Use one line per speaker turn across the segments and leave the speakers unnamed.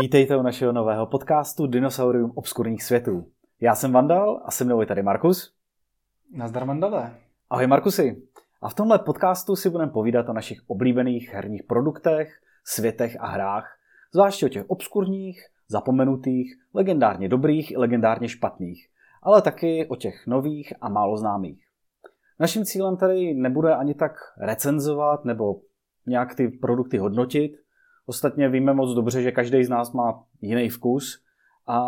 Vítejte u našeho nového podcastu Dinosaurium obskurních světů. Já jsem Vandal a se mnou je tady Markus.
Nazdar Vandale.
Ahoj Markusy. A v tomhle podcastu si budeme povídat o našich oblíbených herních produktech, světech a hrách, zvláště o těch obskurních, zapomenutých, legendárně dobrých i legendárně špatných, ale taky o těch nových a málo známých. Naším cílem tady nebude ani tak recenzovat nebo nějak ty produkty hodnotit. Ostatně víme moc dobře, že každý z nás má jiný vkus a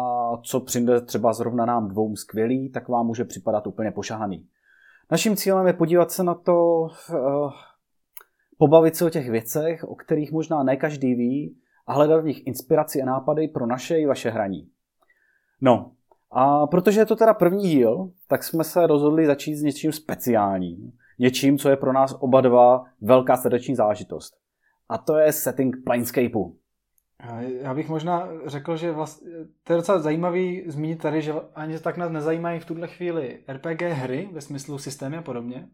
co přijde třeba zrovna nám dvou skvělý, tak vám může připadat úplně pošahaný. Naším cílem je podívat se na to, uh, pobavit se o těch věcech, o kterých možná ne každý ví a hledat v nich inspiraci a nápady pro naše i vaše hraní. No, a protože je to teda první díl, tak jsme se rozhodli začít s něčím speciálním. Něčím, co je pro nás oba dva velká srdeční záležitost. A to je setting Planescapeu.
Já bych možná řekl, že vlastně, to je docela zajímavý zmínit tady, že ani tak nás nezajímají v tuhle chvíli RPG hry ve smyslu systémy a podobně,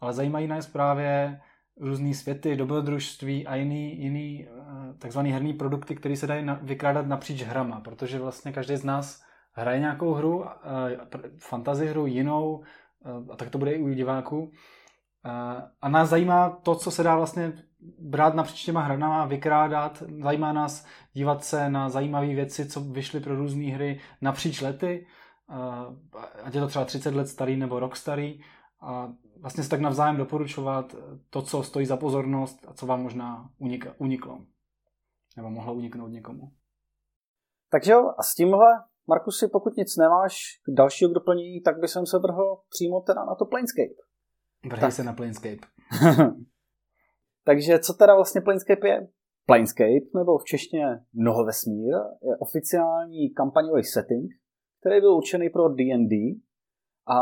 ale zajímají nás právě různé světy, dobrodružství a jiný, jiný eh, takzvaný herní produkty, které se dají vykrádat napříč hrama, protože vlastně každý z nás hraje nějakou hru, eh, fantasy hru jinou, eh, a tak to bude i u diváků. A nás zajímá to, co se dá vlastně brát napříč těma hranama, vykrádat. Zajímá nás dívat se na zajímavé věci, co vyšly pro různé hry napříč lety, ať je to třeba 30 let starý nebo rok starý. A vlastně se tak navzájem doporučovat to, co stojí za pozornost a co vám možná uniklo. Nebo mohlo uniknout někomu.
Takže jo, a s tímhle, Markusy, pokud nic nemáš k dalšího doplnění, tak by jsem se vrhl přímo teda na to Planescape.
Vrhej se na Planescape.
Takže co teda vlastně Planescape je? Planescape, nebo v češtině Mnohovesmír, je oficiální kampaňový setting, který byl určený pro D&D a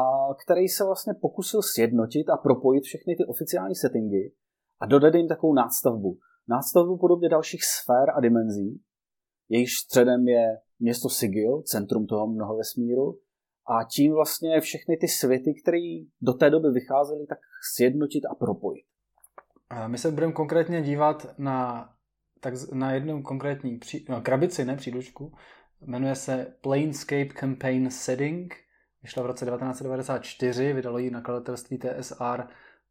který se vlastně pokusil sjednotit a propojit všechny ty oficiální settingy a dodat jim takovou nástavbu. Nástavbu podobně dalších sfér a dimenzí. Jejich středem je město Sigil, centrum toho mnohovesmíru, a tím vlastně všechny ty světy, které do té doby vycházely, tak sjednotit a propojit.
My se budeme konkrétně dívat na, tak na jednu konkrétní pří, no, krabici, ne příručku. Jmenuje se Planescape Campaign Setting. Vyšla v roce 1994, vydalo ji nakladatelství TSR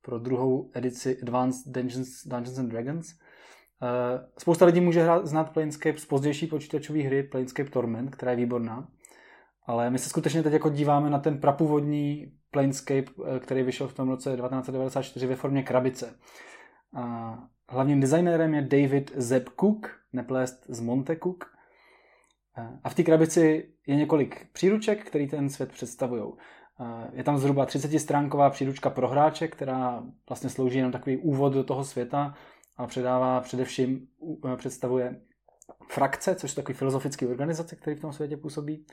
pro druhou edici Advanced Dungeons, Dungeons and Dragons. Eh, spousta lidí může hrát, znát Planescape z pozdější počítačové hry Planescape Torment, která je výborná. Ale my se skutečně teď jako díváme na ten prapůvodní Planescape, eh, který vyšel v tom roce 1994 ve formě krabice. A hlavním designérem je David Zeb Cook, neplést z Monte Cook. A v té krabici je několik příruček, který ten svět představují. Je tam zhruba 30-stránková příručka pro hráče, která vlastně slouží jenom takový úvod do toho světa a předává především, představuje frakce, což je takový filozofický organizace, který v tom světě působí.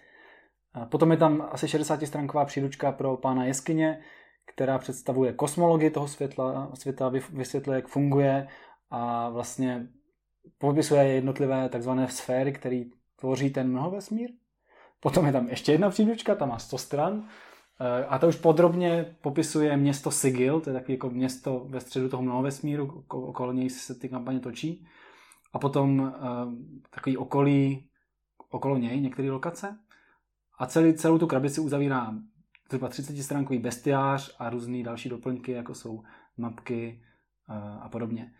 Potom je tam asi 60-stránková příručka pro pána jeskyně, která představuje kosmologii toho světla, světa, vysvětluje, jak funguje a vlastně popisuje jednotlivé takzvané sféry, které tvoří ten mnohovesmír. Potom je tam ještě jedna příručka, tam má 100 stran eh, a to už podrobně popisuje město Sigil, to je takové jako město ve středu toho mnohovesmíru, okolo něj se ty kampaně točí. A potom uh, takový okolí, okolo něj, některé lokace. A celý, celou tu krabici uzavírá zhruba 30 stránkový bestiář a různé další doplňky, jako jsou mapky eh, a podobně.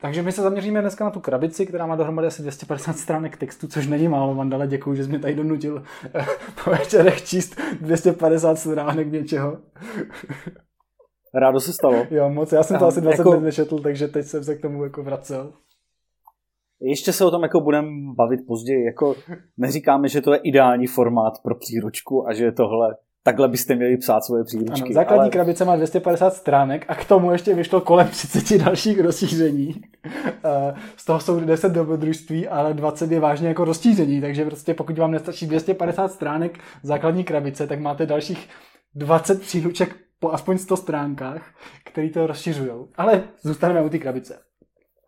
Takže my se zaměříme dneska na tu krabici, která má dohromady asi 250 stránek textu, což není málo, Vandale, děkuji, že jsi mě tady donutil eh, po večerech číst 250 stránek něčeho.
Rádo se stalo.
Jo, moc, já jsem to asi 20 jako... let nečetl, takže teď jsem se k tomu jako vracel.
Ještě se o tom jako budeme bavit později. Jako neříkáme, že to je ideální formát pro příručku a že je tohle takhle byste měli psát svoje příručky.
Ano, základní ale... krabice má 250 stránek a k tomu ještě vyšlo kolem 30 dalších rozšíření. Eh, z toho jsou 10 dobrodružství, ale 20 je vážně jako rozšíření, takže prostě pokud vám nestačí 250 stránek základní krabice, tak máte dalších 20 příruček po aspoň 100 stránkách, který to rozšiřují. Ale zůstaneme u té krabice.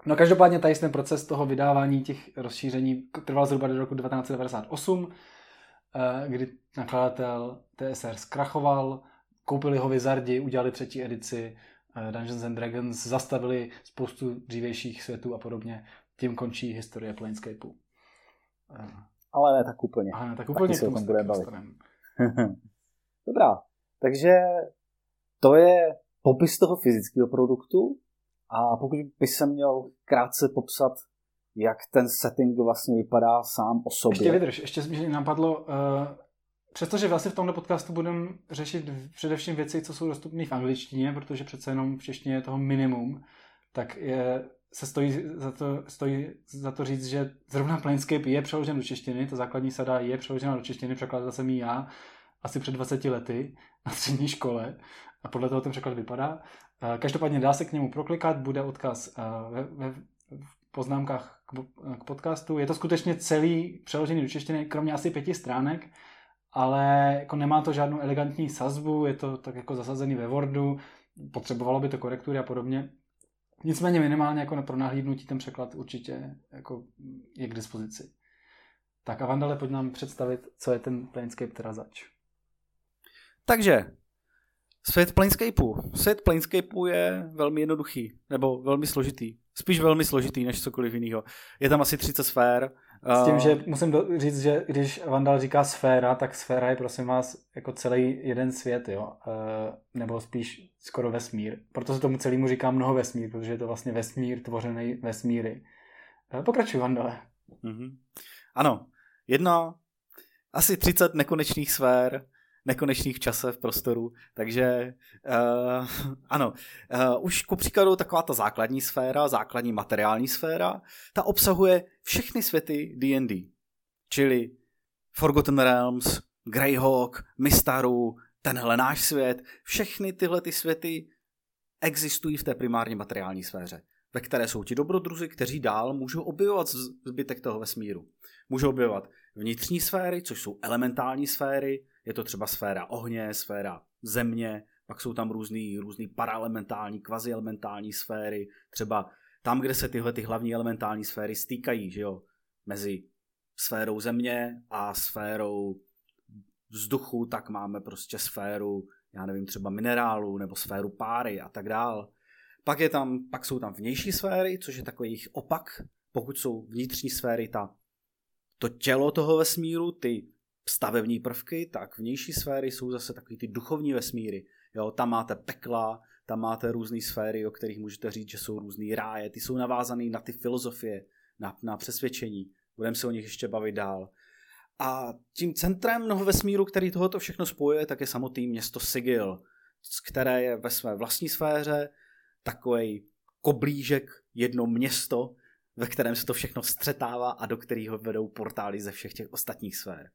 No každopádně tady ten proces toho vydávání těch rozšíření trval zhruba do roku 1998, eh, kdy nakladatel TSR zkrachoval, koupili ho Wizardi, udělali třetí edici eh, Dungeons and Dragons, zastavili spoustu dřívějších světů a podobně. Tím končí historie Planescapeu.
Ale ne tak úplně.
Ale ne tak úplně.
Taky se o tom budeme bavit. Dobrá, takže to je popis toho fyzického produktu a pokud by se měl krátce popsat, jak ten setting vlastně vypadá sám o sobě.
Ještě vydrž, ještě mi napadlo, uh, přestože vlastně v tomto podcastu budeme řešit především věci, co jsou dostupné v angličtině, protože přece jenom v češtině je toho minimum, tak je, se stojí za, to, stojí za to říct, že zrovna Planescape je přeložen do češtiny, ta základní sada je přeložena do češtiny, překládal jsem ji já asi před 20 lety na střední škole a podle toho ten překlad vypadá. Eh, každopádně dá se k němu proklikat, bude odkaz eh, ve, ve, v poznámkách k podcastu. Je to skutečně celý přeložený do češtiny, kromě asi pěti stránek, ale jako nemá to žádnou elegantní sazbu, je to tak jako zasazený ve Wordu, potřebovalo by to korektury a podobně. Nicméně minimálně jako pro nahlídnutí ten překlad určitě jako je k dispozici. Tak a Vandale, pojď nám představit, co je ten Planescape teda zač.
Takže, svět Planescapeu. Svět Planescapeu je velmi jednoduchý, nebo velmi složitý. Spíš velmi složitý než cokoliv jiného. Je tam asi 30 sfér.
S tím, že musím do, říct, že když Vandal říká sféra, tak sféra je prosím vás jako celý jeden svět, jo? E, nebo spíš skoro vesmír. Proto se tomu celému říká mnoho vesmír, protože je to vlastně vesmír tvořený vesmíry. E, pokračuj, Vandale.
Mm-hmm. Ano, jedna, asi 30 nekonečných sfér, nekonečných čase v prostoru, takže uh, ano, uh, už ku příkladu taková ta základní sféra, základní materiální sféra, ta obsahuje všechny světy D&D, čili Forgotten Realms, Greyhawk, Mistaru, tenhle náš svět, všechny tyhle ty světy existují v té primárně materiální sféře, ve které jsou ti dobrodruzi, kteří dál můžou objevovat zbytek toho vesmíru. Můžou objevovat vnitřní sféry, což jsou elementální sféry, je to třeba sféra ohně, sféra země, pak jsou tam různý, různý paraelementální, kvazielementální sféry, třeba tam, kde se tyhle ty hlavní elementální sféry stýkají, že jo, mezi sférou země a sférou vzduchu, tak máme prostě sféru, já nevím, třeba minerálu nebo sféru páry a tak dál. Pak, je tam, pak jsou tam vnější sféry, což je takový jejich opak. Pokud jsou vnitřní sféry, ta, to tělo toho vesmíru, ty stavební prvky, tak vnější sféry jsou zase takový ty duchovní vesmíry. Jo, tam máte pekla, tam máte různé sféry, o kterých můžete říct, že jsou různý ráje, ty jsou navázané na ty filozofie, na, na přesvědčení. Budeme se o nich ještě bavit dál. A tím centrem mnoho vesmíru, který tohoto všechno spojuje, tak je samotný město Sigil, které je ve své vlastní sféře takový koblížek, jedno město, ve kterém se to všechno střetává a do kterého vedou portály ze všech těch ostatních sfér.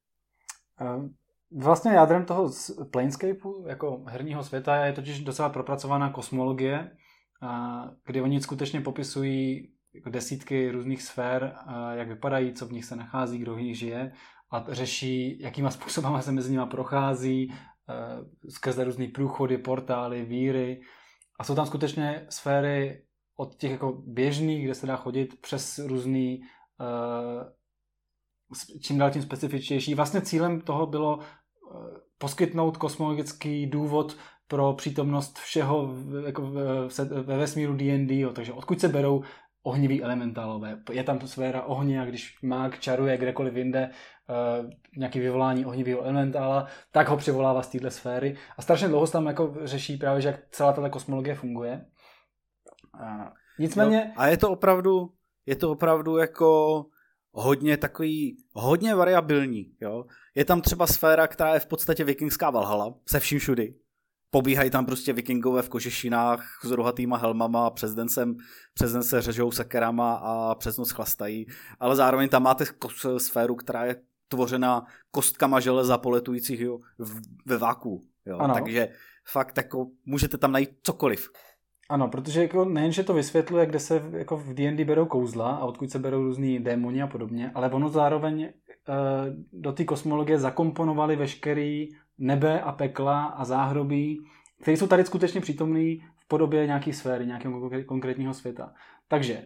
Ehm, vlastně jádrem toho Planescapeu jako herního světa je totiž docela propracovaná kosmologie, kdy oni skutečně popisují jako desítky různých sfér, jak vypadají, co v nich se nachází, kdo v nich žije a řeší, jakýma způsobama se mezi nimi prochází, skrze různé průchody, portály, víry. A jsou tam skutečně sféry od těch jako běžných, kde se dá chodit, přes různý čím dál tím specifičtější. Vlastně cílem toho bylo eh, poskytnout kosmologický důvod pro přítomnost všeho jako ve vesmíru D&D, takže odkud se berou ohnivý elementálové. Je tam sféra ohně a když mák čaruje kdekoliv jinde uh, nějaký vyvolání ohnivého elementála, tak ho přivolává z téhle sféry. A strašně dlouho se tam jako řeší právě, že jak celá tato kosmologie funguje.
Uh, nicméně... No, a je to opravdu, je to opravdu jako hodně takový, hodně variabilní. Jo? Je tam třeba sféra, která je v podstatě vikingská Valhalla, se vším všudy. Pobíhají tam prostě vikingové v kožešinách s rohatýma helmama, přes den, sem, přes den se řežou sekerama a přes noc chlastají, ale zároveň tam máte sféru, která je tvořena kostkama železa poletujících jo, ve váku. Jo? Takže fakt jako můžete tam najít cokoliv.
Ano, protože jako nejenže to vysvětluje, kde se jako v D&D berou kouzla a odkud se berou různý démoni a podobně, ale ono zároveň e, do té kosmologie zakomponovali veškerý nebe a pekla a záhrobí, které jsou tady skutečně přítomný v podobě nějaké sféry, nějakého konkrétního světa. Takže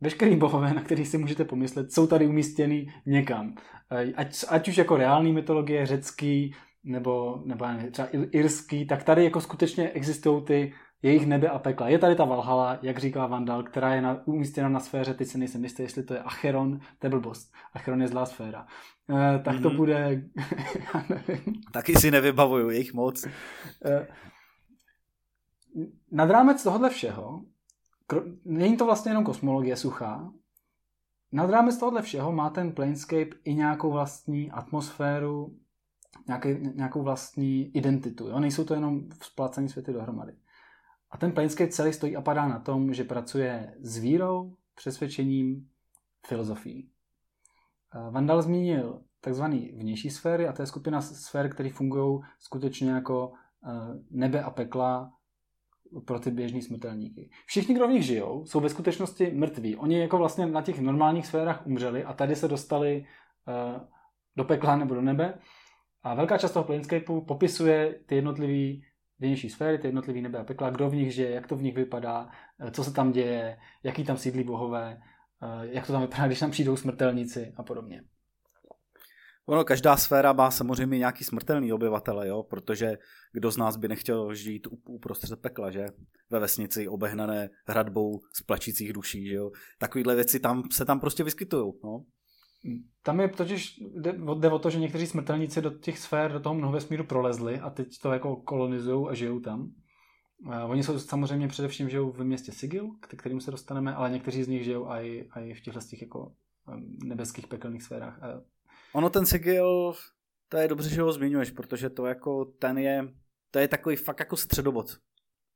veškerý bohové, na který si můžete pomyslet, jsou tady umístěny někam. E, ať, ať už jako reální mytologie, řecký, nebo, nebo třeba irský, tak tady jako skutečně existují ty jejich nebe a pekla. Je tady ta Valhalla, jak říká Vandal, která je na, umístěna na sféře, teď se nejsem jistý, jestli to je Acheron, to je blbost. Acheron je zlá sféra. E, tak mm-hmm. to mhm. bude,
já nevím. Taky si nevybavuju jejich moc. E,
nad rámec tohohle všeho, není to vlastně jenom kosmologie suchá, nad rámec tohohle všeho má ten Planescape i nějakou vlastní atmosféru, nějaký, nějakou vlastní identitu. Jo? Nejsou to jenom splácení světy dohromady. A ten Planescape celý stojí a padá na tom, že pracuje s vírou, přesvědčením, filozofií. Vandal zmínil takzvaný vnější sféry a to je skupina sfér, které fungují skutečně jako nebe a pekla pro ty běžní smrtelníky. Všichni, kdo v nich žijou, jsou ve skutečnosti mrtví. Oni jako vlastně na těch normálních sférách umřeli a tady se dostali uh, do pekla nebo do nebe. A velká část toho Planescapeu popisuje ty jednotlivé vnější sféry, ty jednotlivé nebe a pekla, kdo v nich žije, jak to v nich vypadá, eh, co se tam děje, jaký tam sídlí bohové, eh, jak to tam vypadá, když tam přijdou smrtelníci a podobně.
Ono, každá sféra má samozřejmě nějaký smrtelný obyvatele, jo? protože kdo z nás by nechtěl žít uprostřed pekla, že? Ve vesnici obehnané hradbou z plačících duší, že jo? Takovýhle věci tam se tam prostě vyskytují, no.
Tam je totiž, jde, o to, že někteří smrtelníci do těch sfér, do toho mnoho vesmíru prolezli a teď to jako kolonizují a žijou tam. Oni jsou samozřejmě především žijou v městě Sigil, k kterým se dostaneme, ale někteří z nich žijou i, i v těchto těch jako nebeských pekelných sférách.
Ono ten Sigil, to je dobře, že ho zmiňuješ, protože to jako ten je, to je takový fakt jako středobod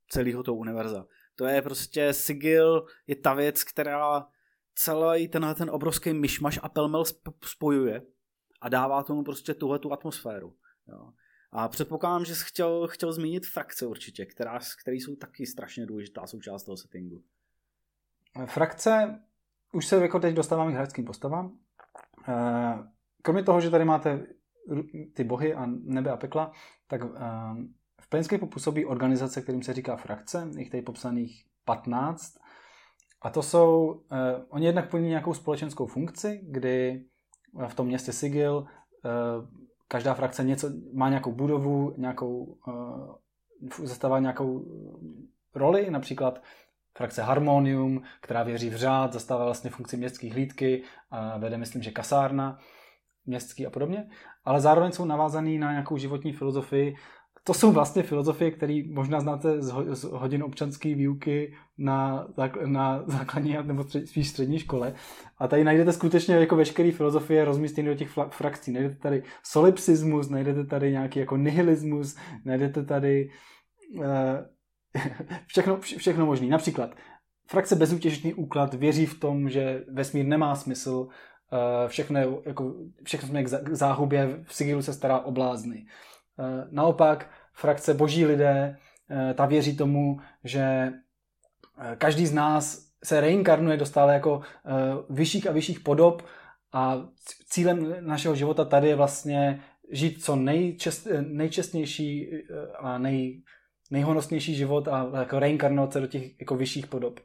celého toho univerza. To je prostě Sigil, je ta věc, která celý tenhle ten obrovský myšmaš a pelmel spojuje a dává tomu prostě tuhle tu atmosféru. Jo. A předpokládám, že jsi chtěl, chtěl zmínit frakce určitě, která, které jsou taky strašně důležitá součást toho settingu.
Frakce, už se jako teď dostáváme k hračským postavám. Eh, kromě toho, že tady máte ty bohy a nebe a pekla, tak eh, v Planescape působí organizace, kterým se říká frakce, jich tady popsaných 15. A to jsou, uh, oni jednak plní nějakou společenskou funkci, kdy v tom městě Sigil uh, každá frakce něco, má nějakou budovu, nějakou, uh, zastává nějakou roli, například frakce Harmonium, která věří v řád, zastává vlastně funkci městské hlídky a vede, myslím, že kasárna městský a podobně, ale zároveň jsou navázaný na nějakou životní filozofii. To jsou vlastně filozofie, které možná znáte z hodin občanské výuky na, na základní nebo spíš střední škole. A tady najdete skutečně jako veškeré filozofie rozmístěné do těch frakcí. Najdete tady solipsismus, najdete tady nějaký jako nihilismus, najdete tady uh, všechno, všechno možné. Například frakce bezútěžný úklad věří v tom, že vesmír nemá smysl, Eh, všechno, jako, všechno jsme k záhubě, v Sigilu se stará o blázny. Eh, naopak, frakce boží lidé, eh, ta věří tomu, že každý z nás se reinkarnuje do stále jako vyšších a vyšších podob a cílem našeho života tady je vlastně žít co nejčest, nejčestnější a nej, nejhonosnější život a jako reinkarnovat se do těch jako vyšších podob.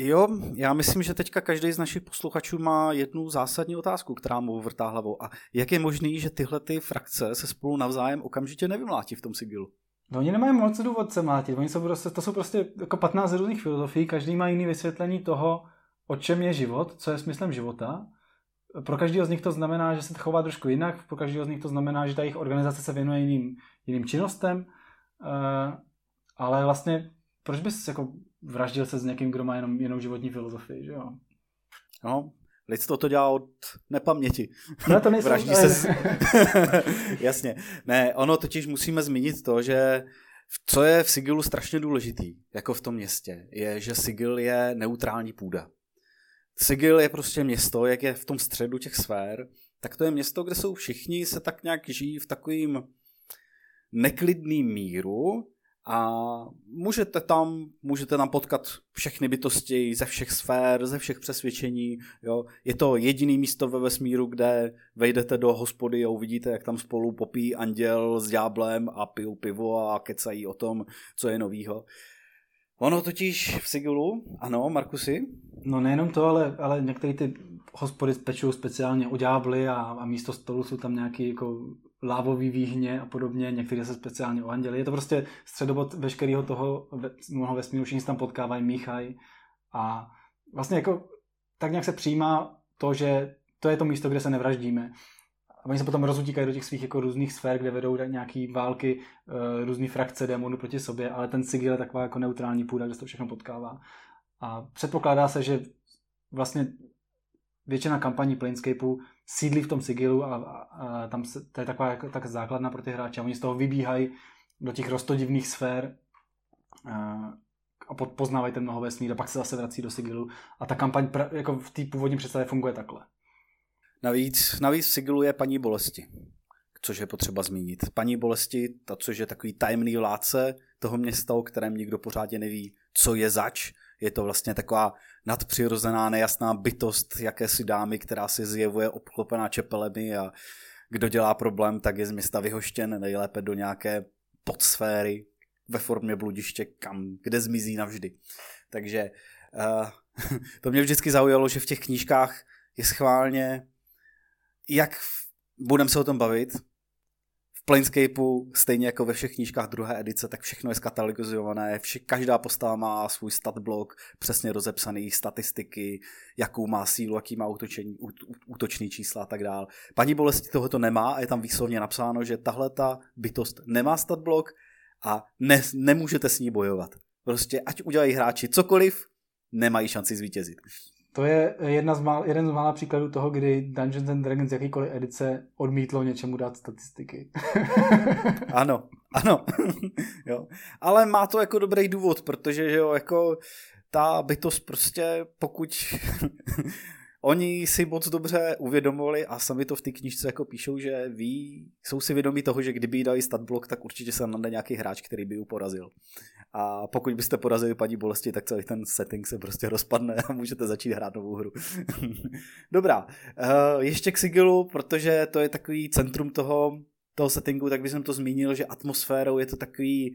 Jo, já myslím, že teďka každý z našich posluchačů má jednu zásadní otázku, která mu vrtá hlavou. A jak je možný, že tyhle ty frakce se spolu navzájem okamžitě nevymlátí v tom sigilu?
No, oni nemají moc důvod se mlátit. Oni jsou prostě, to jsou prostě jako 15 různých filozofií, každý má jiný vysvětlení toho, o čem je život, co je smyslem života. Pro každého z nich to znamená, že se chová trošku jinak, pro každého z nich to znamená, že ta jejich organizace se věnuje jiným, jiným činnostem, uh, ale vlastně proč bys jako vraždil se s někým, kdo má jenom jinou životní filozofii, že jo?
No, lidstvo to dělá od nepaměti.
No to nejsou...
Vraždí se z... Jasně. Ne, ono totiž musíme zmínit to, že co je v Sigilu strašně důležitý, jako v tom městě, je, že Sigil je neutrální půda. Sigil je prostě město, jak je v tom středu těch sfér, tak to je město, kde jsou všichni, se tak nějak žijí v takovým neklidným míru, a můžete tam, můžete tam potkat všechny bytosti ze všech sfér, ze všech přesvědčení. Jo. Je to jediný místo ve vesmíru, kde vejdete do hospody a uvidíte, jak tam spolu popí anděl s dňáblem a pijou pivo a kecají o tom, co je novýho. Ono totiž v Sigilu, ano, Markusy?
No nejenom to, ale, ale některé ty hospody pečou speciálně o ďábly a, a místo stolu jsou tam nějaké jako lávový výhně a podobně, některé se speciálně o anděli. Je to prostě středobod veškerého toho mnoho vesmíru, všichni se tam potkávají, míchají a vlastně jako tak nějak se přijímá to, že to je to místo, kde se nevraždíme. A oni se potom rozutíkají do těch svých jako různých sfér, kde vedou nějaké války, uh, různé frakce démonů proti sobě, ale ten sigil je taková jako neutrální půda, kde se to všechno potkává. A předpokládá se, že vlastně většina kampaní Planescapeu sídlí v tom sigilu a, a, tam se, to je taková jako, tak základna pro ty hráče. Oni z toho vybíhají do těch rostodivných sfér a, a poznávají ten mnoho vesmír a pak se zase vrací do sigilu. A ta kampaň pra, jako v té původní představě funguje takhle.
Navíc, navíc v sigilu je paní bolesti, což je potřeba zmínit. Paní bolesti, ta, což je takový tajemný vládce toho města, o kterém nikdo pořádně neví, co je zač, je to vlastně taková nadpřirozená, nejasná bytost jakési dámy, která se zjevuje obklopená čepelemi a kdo dělá problém, tak je z města vyhoštěn nejlépe do nějaké podsféry ve formě bludiště, kam, kde zmizí navždy. Takže uh, to mě vždycky zaujalo, že v těch knížkách je schválně, jak budeme se o tom bavit, Planescapeu, stejně jako ve všech knížkách druhé edice, tak všechno je skatalogizované, vše, každá postava má svůj stat blok, přesně rozepsaný statistiky, jakou má sílu, jaký má útočení, útočný čísla a tak dále. Paní bolesti tohoto nemá a je tam výslovně napsáno, že tahle ta bytost nemá stat blok a ne, nemůžete s ní bojovat. Prostě ať udělají hráči cokoliv, nemají šanci zvítězit.
To je jedna z mál, jeden z mála příkladů toho, kdy Dungeons and Dragons jakýkoliv edice odmítlo něčemu dát statistiky.
ano, ano. jo. Ale má to jako dobrý důvod, protože že jo, jako ta bytost prostě, pokud Oni si moc dobře uvědomovali a sami to v té knižce jako píšou, že ví, jsou si vědomí toho, že kdyby dali statblock, tak určitě se nade nějaký hráč, který by ji porazil. A pokud byste porazili paní bolesti, tak celý ten setting se prostě rozpadne a můžete začít hrát novou hru. Dobrá, uh, ještě k Sigilu, protože to je takový centrum toho, toho settingu, tak bych to zmínil, že atmosférou je to takový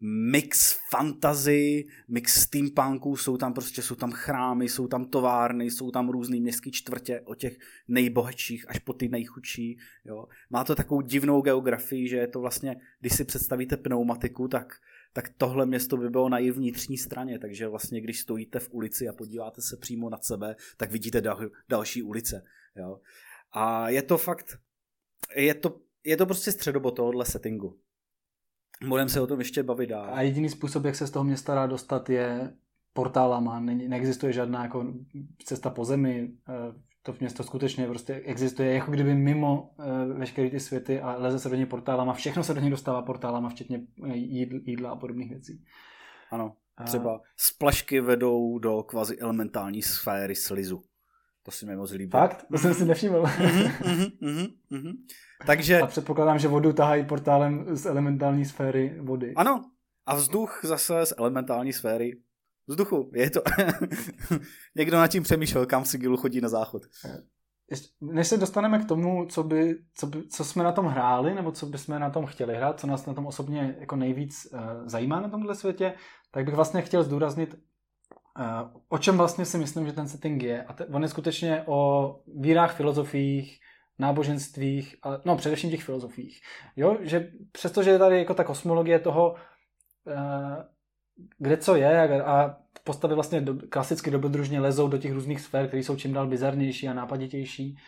mix fantasy, mix steampunků, jsou tam prostě, jsou tam chrámy, jsou tam továrny, jsou tam různý městské čtvrtě od těch nejbohatších až po ty nejchudší, jo. Má to takovou divnou geografii, že je to vlastně, když si představíte pneumatiku, tak, tak tohle město by bylo na její vnitřní straně, takže vlastně když stojíte v ulici a podíváte se přímo nad sebe, tak vidíte dal, další ulice, jo. A je to fakt, je to, je to prostě středobod tohohle settingu. Budeme se o tom ještě bavit dál.
A jediný způsob, jak se z toho města dá dostat, je portálama. Ne, neexistuje žádná jako cesta po zemi. Eh, to město skutečně prostě existuje jako kdyby mimo uh, veškeré ty světy a leze se do něj portálama. Všechno se do něj dostává portálama, včetně eh, jídla, jídla a podobných věcí.
Ano, třeba splašky vedou do kvazi elementální sféry slizu. To si mi moc líbí.
Fakt? To jsem si nevšiml.
mm-hmm, mm-hmm, mm-hmm. Takže...
A předpokládám, že vodu tahají portálem z elementální sféry vody.
Ano. A vzduch zase z elementální sféry vzduchu. Je to... Někdo nad tím přemýšlel, kam si Gilu chodí na záchod.
Než se dostaneme k tomu, co, by, co, by, co jsme na tom hráli, nebo co bychom na tom chtěli hrát, co nás na tom osobně jako nejvíc uh, zajímá na tomhle světě, tak bych vlastně chtěl zdůraznit o čem vlastně si myslím, že ten setting je. A te, on je skutečně o vírách, filozofiích, náboženstvích, ale, no především těch filozofiích. Jo, že přestože je tady jako ta kosmologie toho, uh, kde co je a postavy vlastně do, klasicky dobrodružně lezou do těch různých sfér, které jsou čím dál bizarnější a nápaditější,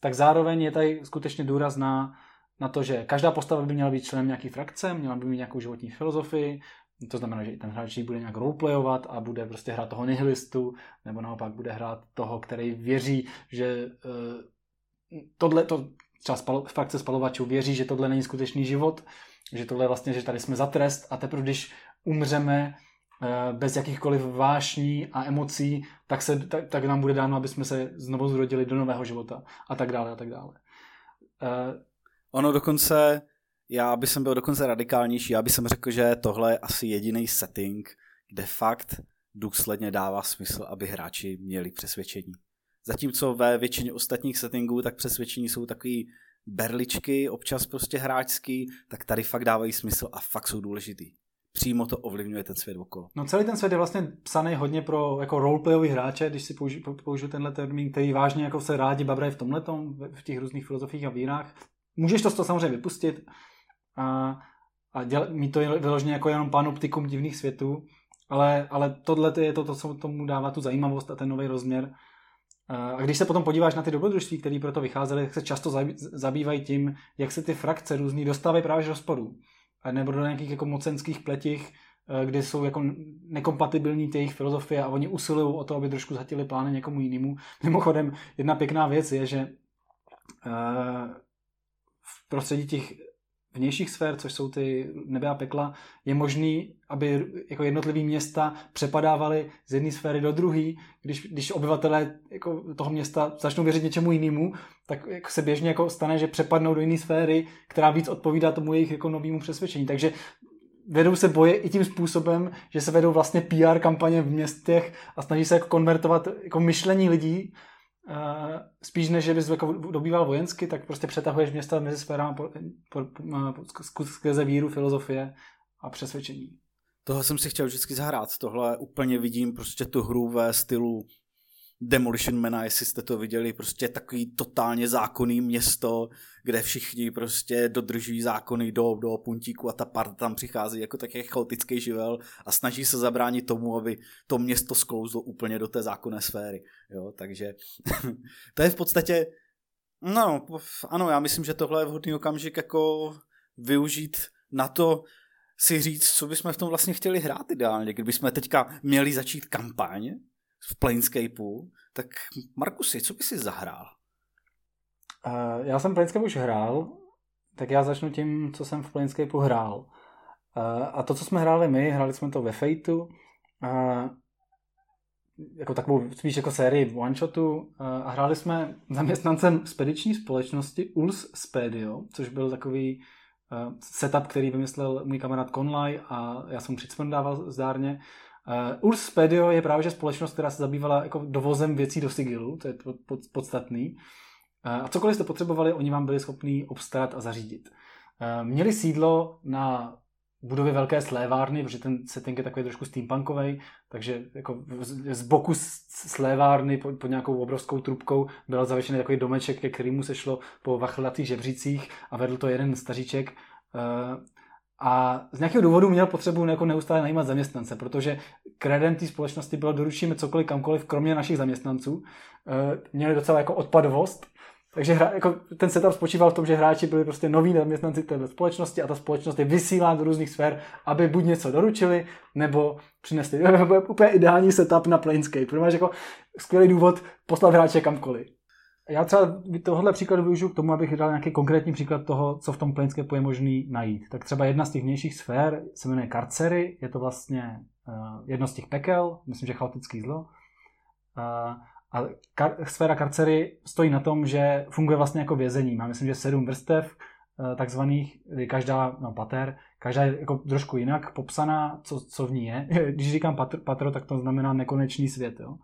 tak zároveň je tady skutečně důraz na, na to, že každá postava by měla být členem nějaký frakce, měla by mít nějakou životní filozofii, to znamená, že i ten hráč bude nějak roleplayovat a bude prostě hrát toho nihilistu, nebo naopak bude hrát toho, který věří, že uh, tohle, to třeba spalo, frakce spalovačů věří, že tohle není skutečný život, že tohle vlastně, že tady jsme za trest a teprve když umřeme uh, bez jakýchkoliv vášní a emocí, tak, se, tak, tak nám bude dáno, aby jsme se znovu zrodili do nového života a tak dále a tak dále.
Uh, ono dokonce já bych byl dokonce radikálnější, já bych řekl, že tohle je asi jediný setting, kde fakt důsledně dává smysl, aby hráči měli přesvědčení. Zatímco ve většině ostatních settingů, tak přesvědčení jsou takový berličky, občas prostě hráčský, tak tady fakt dávají smysl a fakt jsou důležitý. Přímo to ovlivňuje ten svět okolo.
No celý ten svět je vlastně psaný hodně pro jako roleplayový hráče, když si použiju, použiju tenhle termín, který vážně jako se rádi babrají v tomhle v těch různých filozofiích a vírách, můžeš to z toho samozřejmě vypustit a, a děl, mít to vyloženě jako jenom panoptikum divných světů, ale, ale tohle je to, to, co tomu dává tu zajímavost a ten nový rozměr. A když se potom podíváš na ty dobrodružství, které proto vycházely, tak se často zabývají tím, jak se ty frakce různý dostávají právě do sporu. Nebo do nějakých jako mocenských pletích, eh, kde jsou jako nekompatibilní ty jejich filozofie a oni usilují o to, aby trošku zatili plány někomu jinému. Mimochodem, jedna pěkná věc je, že eh, v prostředí těch vnějších sfér, což jsou ty nebe a pekla, je možný, aby jako jednotlivý města přepadávaly z jedné sféry do druhé. Když, když obyvatelé jako toho města začnou věřit něčemu jinému, tak jako se běžně jako stane, že přepadnou do jiné sféry, která víc odpovídá tomu jejich jako novému přesvědčení. Takže vedou se boje i tím způsobem, že se vedou vlastně PR kampaně v městech a snaží se jako konvertovat jako myšlení lidí spíš než, že bys jako dobýval vojensky, tak prostě přetahuješ města mezi sférami po, po, po, skrze víru, filozofie a přesvědčení.
Toho jsem si chtěl vždycky zahrát. Tohle úplně vidím prostě tu hru ve stylu Demolition Mana, jestli jste to viděli, prostě takový totálně zákonný město, kde všichni prostě dodržují zákony do, do puntíku a ta parta tam přichází jako taky chaotický živel a snaží se zabránit tomu, aby to město sklouzlo úplně do té zákonné sféry. Jo, takže to je v podstatě, no, ano, já myslím, že tohle je vhodný okamžik jako využít na to, si říct, co bychom v tom vlastně chtěli hrát ideálně. Kdybychom teďka měli začít kampaň, v Planescapeu, tak Markusy, co by si zahrál?
Uh, já jsem Planescape už hrál, tak já začnu tím, co jsem v Planescapeu hrál. Uh, a to, co jsme hráli my, hráli jsme to ve Fateu, uh, jako takovou spíš jako sérii one-shotu a hráli jsme zaměstnancem spediční společnosti Uls Spedio, což byl takový setup, který vymyslel můj kamarád Conlay a já jsem mu dával zdárně. Uh, Urs Spedio je právě že společnost, která se zabývala jako dovozem věcí do Sigilu, to je pod, podstatný. Uh, a cokoliv jste potřebovali, oni vám byli schopni obstarat a zařídit. Uh, měli sídlo na budově velké slévárny, protože ten setting je takový trošku steampunkový, takže jako z, boku slévárny pod, pod nějakou obrovskou trubkou byl zavěšený takový domeček, ke kterému se šlo po vachlatých žebřících a vedl to jeden staříček. A z nějakého důvodu měl potřebu jako neustále najímat zaměstnance, protože kredem té společnosti bylo doručíme cokoliv kamkoliv, kromě našich zaměstnanců. E, měli docela jako odpadovost, takže hra, jako ten setup spočíval v tom, že hráči byli prostě noví zaměstnanci této společnosti a ta společnost je vysílá do různých sfér, aby buď něco doručili, nebo přinesli. Úplně ideální setup na Planescape, protože jako skvělý důvod poslat hráče kamkoliv. Já třeba tohle příklad využiju k tomu, abych dal nějaký konkrétní příklad toho, co v tom Planescape je možný najít. Tak třeba jedna z těch vnějších sfér se jmenuje Karcery, je to vlastně uh, jedno z těch pekel, myslím, že chaotický zlo. Uh, a kar- sféra Karcery stojí na tom, že funguje vlastně jako vězení. Má myslím, že sedm vrstev uh, takzvaných, každá, no pater, každá je jako trošku jinak popsaná, co, co v ní je. Když říkám patro, patro, tak to znamená nekonečný svět. Jo?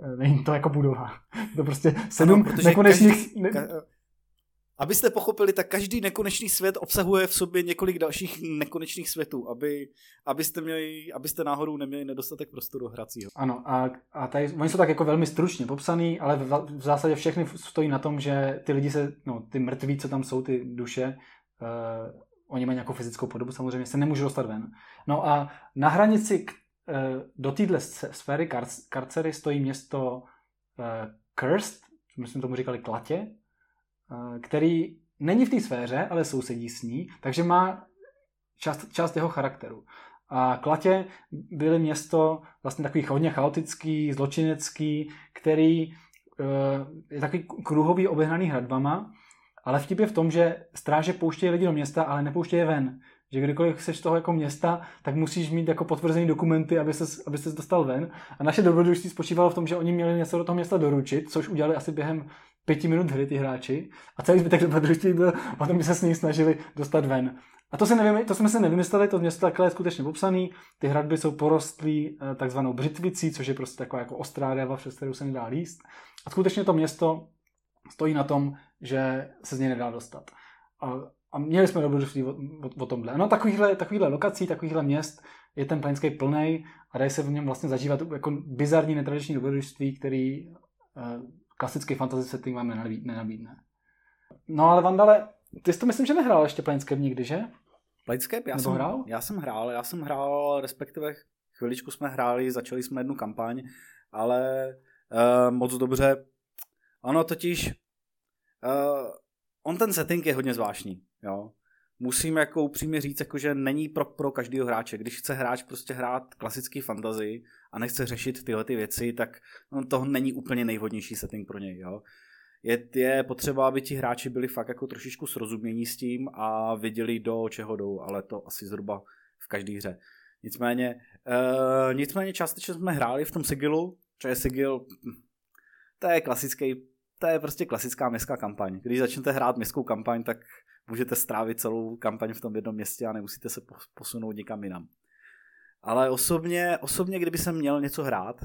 Eh, není to jako budova. To prostě sedm ano, nekonečných... Každý, ka,
abyste pochopili, tak každý nekonečný svět obsahuje v sobě několik dalších nekonečných světů, aby, abyste, měli, abyste náhodou neměli nedostatek prostoru hracího.
Ano, a, a tady, oni jsou tak jako velmi stručně popsaný, ale v, v zásadě všechny stojí na tom, že ty lidi se, no, ty mrtví, co tam jsou, ty duše, uh, oni mají nějakou fyzickou podobu samozřejmě, se nemůžou dostat ven. No a na hranici do téhle sféry kar- karcery stojí město eh, Cursed, my jsme tomu říkali Klatě, eh, který není v té sféře, ale sousedí s ní, takže má část, část jeho charakteru. A Klatě byly město vlastně takový hodně chaotický, zločinecký, který je takový kruhový obehnaný hradbama, ale vtip je v tom, že stráže pouštějí lidi do města, ale nepouštějí je ven že kdykoliv chceš toho jako města, tak musíš mít jako potvrzený dokumenty, aby se, aby se dostal ven. A naše dobrodružství spočívalo v tom, že oni měli něco do toho města doručit, což udělali asi během pěti minut hry ty hráči. A celý zbytek dobrodružství byl o tom, by se s ní snažili dostat ven. A to, si nevím, to jsme se nevymysleli, to město takhle je skutečně popsané. Ty hradby jsou porostlý eh, takzvanou břitvicí, což je prostě taková jako ostrá deva, přes kterou se nedá líst. A skutečně to město stojí na tom, že se z něj nedá dostat. A a měli jsme dobrodružství o, o, o tomhle. No takovýchhle, takovýchhle lokací, takovýchhle měst je ten Planescape plný a dají se v něm vlastně zažívat jako bizarní netradiční dobrodružství, který uh, klasický fantasy setting vám nenabídne. No ale Vandale, ty jsi to myslím, že nehrál ještě Planescape nikdy, že?
Planescape? Já
Nebo
jsem
hrál?
Já jsem hrál, já jsem hrál, respektive chviličku jsme hráli, začali jsme jednu kampaň, ale uh, moc dobře. Ono totiž, uh, on ten setting je hodně zvláštní, jo. Musím jako upřímně říct, jako, že není pro, pro každého hráče. Když chce hráč prostě hrát klasický fantasy a nechce řešit tyhle ty věci, tak no, to není úplně nejvhodnější setting pro něj. Jo. Je, je potřeba, aby ti hráči byli fakt jako trošičku srozumění s tím a viděli do čeho jdou, ale to asi zhruba v každé hře. Nicméně, uh, nicméně částečně jsme hráli v tom Sigilu, co je Sigil, to je klasický, to je prostě klasická městská kampaň. Když začnete hrát městskou kampaň, tak můžete strávit celou kampaň v tom jednom městě a nemusíte se posunout někam jinam. Ale osobně, osobně, kdyby jsem měl něco hrát,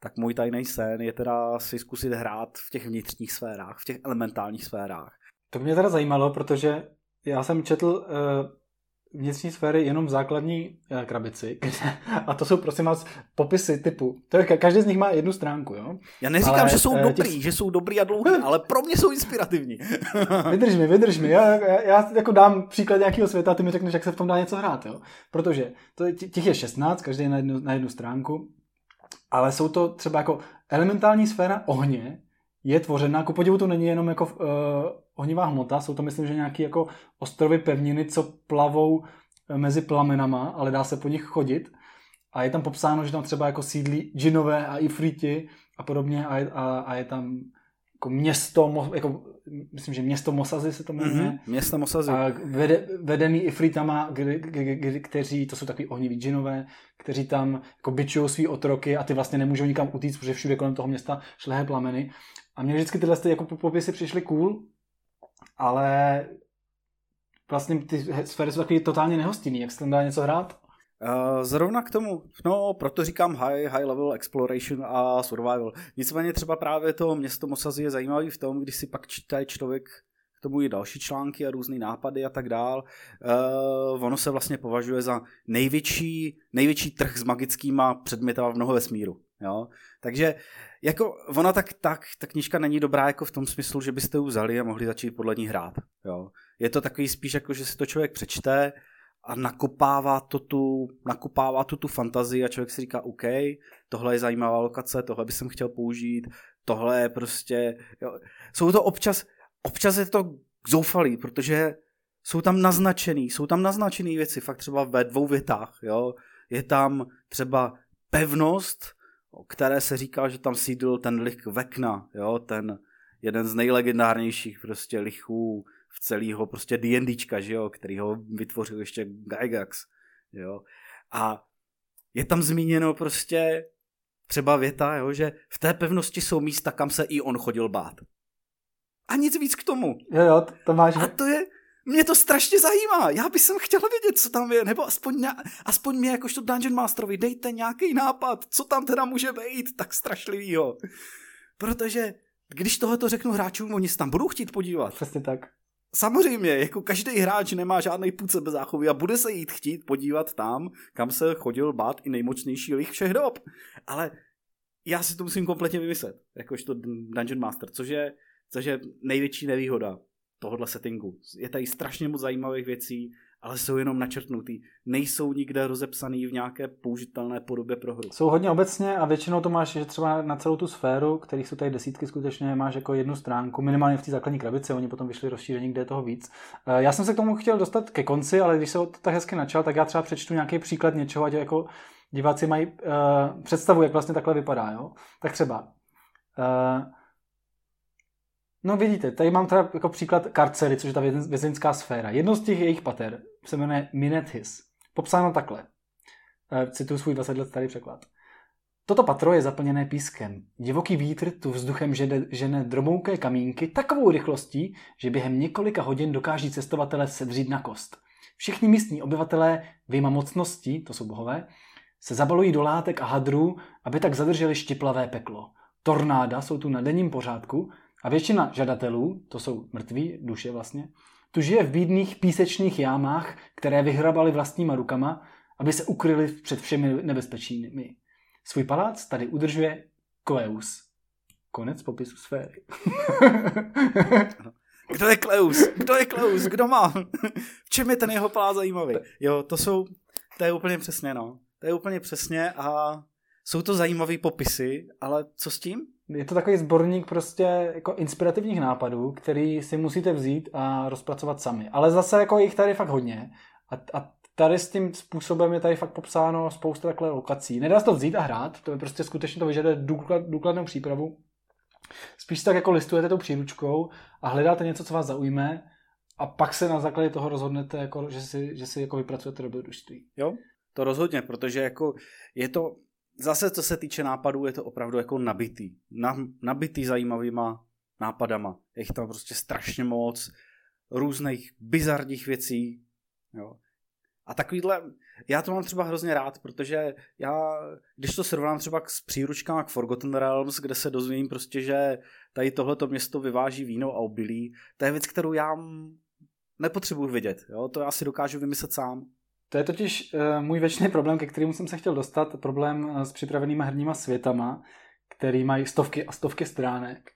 tak můj tajný sen je teda si zkusit hrát v těch vnitřních sférách, v těch elementálních sférách.
To mě teda zajímalo, protože já jsem četl uh, vnitřní sféry jenom v základní uh, krabici, a to jsou prosím vás popisy typu, to je, každý z nich má jednu stránku, jo?
Já neříkám, ale, že jsou uh, dobrý, těch... že jsou dobrý a dlouhý, ale pro mě jsou inspirativní.
vydrž mi, vydrž mi, já, já, já jako dám příklad nějakého světa a ty mi řekneš, jak se v tom dá něco hrát, jo? Protože to, těch je 16, každý na jednu, na jednu stránku, ale jsou to třeba jako elementální sféra ohně, je tvořena, ku podivu to není jenom jako uh, ohnivá hmota, jsou to myslím, že nějaké jako ostrovy pevniny, co plavou eh, mezi plamenama, ale dá se po nich chodit. A je tam popsáno, že tam třeba jako sídlí džinové a ifriti a podobně a je, a, a je tam jako město, jako, myslím, že město Mosazy se to jmenuje. Mm-hmm,
město Mosazy.
A vede, vedený ifritama, kdy, kdy, kdy, kteří, to jsou takový ohniví džinové, kteří tam jako bičují svý otroky a ty vlastně nemůžou nikam utíct, protože všude kolem toho města šlehe plameny. A mně vždycky tyhle jako popisy přišly cool, ale vlastně ty sféry jsou takový totálně nehostinný. Jak se tam dá něco hrát?
Uh, zrovna k tomu, no proto říkám high, high level exploration a survival. Nicméně třeba právě to město Mosazy je zajímavý v tom, když si pak čte člověk k tomu i další články a různé nápady a tak dál. Uh, ono se vlastně považuje za největší, největší trh s magickýma předmětama v mnoho vesmíru. Jo? Takže jako ona tak, tak, ta knižka není dobrá jako v tom smyslu, že byste ji vzali a mohli začít podle ní hrát. Jo? Je to takový spíš jako, že si to člověk přečte a nakopává to tu, nakopává to tu fantazii a člověk si říká, OK, tohle je zajímavá lokace, tohle bych jsem chtěl použít, tohle je prostě, jo. jsou to občas, občas je to zoufalý, protože jsou tam naznačený, jsou tam naznačený věci, fakt třeba ve dvou větách, jo. Je tam třeba pevnost, o které se říká, že tam sídl ten lich Vekna, jo, ten jeden z nejlegendárnějších prostě lichů v celého prostě D&Dčka, že jo, který ho vytvořil ještě Gygax, jo. A je tam zmíněno prostě třeba věta, jo, že v té pevnosti jsou místa, kam se i on chodil bát. A nic víc k tomu.
Jo, jo, to máš...
A to je, mě to strašně zajímá. Já bych chtěl vědět, co tam je, nebo aspoň, aspoň mě jakožto Dungeon Masterovi dejte nějaký nápad, co tam teda může být tak strašlivýho. Protože když tohle to řeknu hráčům, oni se tam budou chtít podívat.
Přesně tak.
Samozřejmě, jako každý hráč nemá žádný půd sebezáchovy a bude se jít chtít podívat tam, kam se chodil bát i nejmocnější lich všech dob. Ale já si to musím kompletně vymyslet, jakožto Dungeon Master, což je, což je největší nevýhoda tohohle settingu. Je tady strašně moc zajímavých věcí, ale jsou jenom načrtnutý. Nejsou nikde rozepsaný v nějaké použitelné podobě pro hru.
Jsou hodně obecně a většinou to máš, že třeba na celou tu sféru, kterých jsou tady desítky, skutečně máš jako jednu stránku, minimálně v té základní krabici, oni potom vyšli rozšíření, kde je toho víc. Eh, já jsem se k tomu chtěl dostat ke konci, ale když se to tak hezky načal, tak já třeba přečtu nějaký příklad něčeho, ať jako diváci mají uh, představu, jak vlastně takhle vypadá. Jo? Tak třeba uh, No vidíte, tady mám teda jako příklad karcery, což je ta vězeňská sféra. Jedno z těch jejich pater se jmenuje Minethis. Popsáno takhle. E, cituji svůj 20 let starý překlad. Toto patro je zaplněné pískem. Divoký vítr tu vzduchem žene, žene drobouké kamínky takovou rychlostí, že během několika hodin dokáží cestovatele sedřít na kost. Všichni místní obyvatelé vyjma mocností, to jsou bohové, se zabalují do látek a hadrů, aby tak zadrželi štiplavé peklo. Tornáda jsou tu na denním pořádku a většina žadatelů, to jsou mrtví duše vlastně, tu žije v bídných písečných jámách, které vyhrabali vlastníma rukama, aby se ukryli před všemi nebezpečími. Svůj palác tady udržuje Koeus. Konec popisu sféry.
Kdo je Kleus? Kdo je Kleus? Kdo má? v čem je ten jeho plán zajímavý? Jo, to jsou, to je úplně přesně, no. To je úplně přesně a jsou to zajímavé popisy, ale co s tím?
Je to takový sborník prostě jako inspirativních nápadů, který si musíte vzít a rozpracovat sami. Ale zase jako jich tady fakt hodně. A, a tady s tím způsobem je tady fakt popsáno spousta takhle lokací. Nedá se to vzít a hrát, to je prostě skutečně to vyžaduje důklad, důkladnou přípravu. Spíš tak jako listujete tou příručkou a hledáte něco, co vás zaujme a pak se na základě toho rozhodnete, jako, že, si, že si jako vypracujete dobrodružství.
Jo, to rozhodně, protože jako je to, zase co se týče nápadů, je to opravdu jako nabitý. Na, nabitý zajímavýma nápadama. Je jich tam prostě strašně moc, různých bizarních věcí. Jo. A takovýhle, já to mám třeba hrozně rád, protože já, když to srovnám třeba s příručkama k Forgotten Realms, kde se dozvím prostě, že tady tohleto město vyváží víno a obilí, to je věc, kterou já nepotřebuji vidět. Jo? To já si dokážu vymyslet sám.
To je totiž uh, můj věčný problém, ke kterému jsem se chtěl dostat, problém uh, s připravenýma herníma světama, který mají stovky a stovky stránek,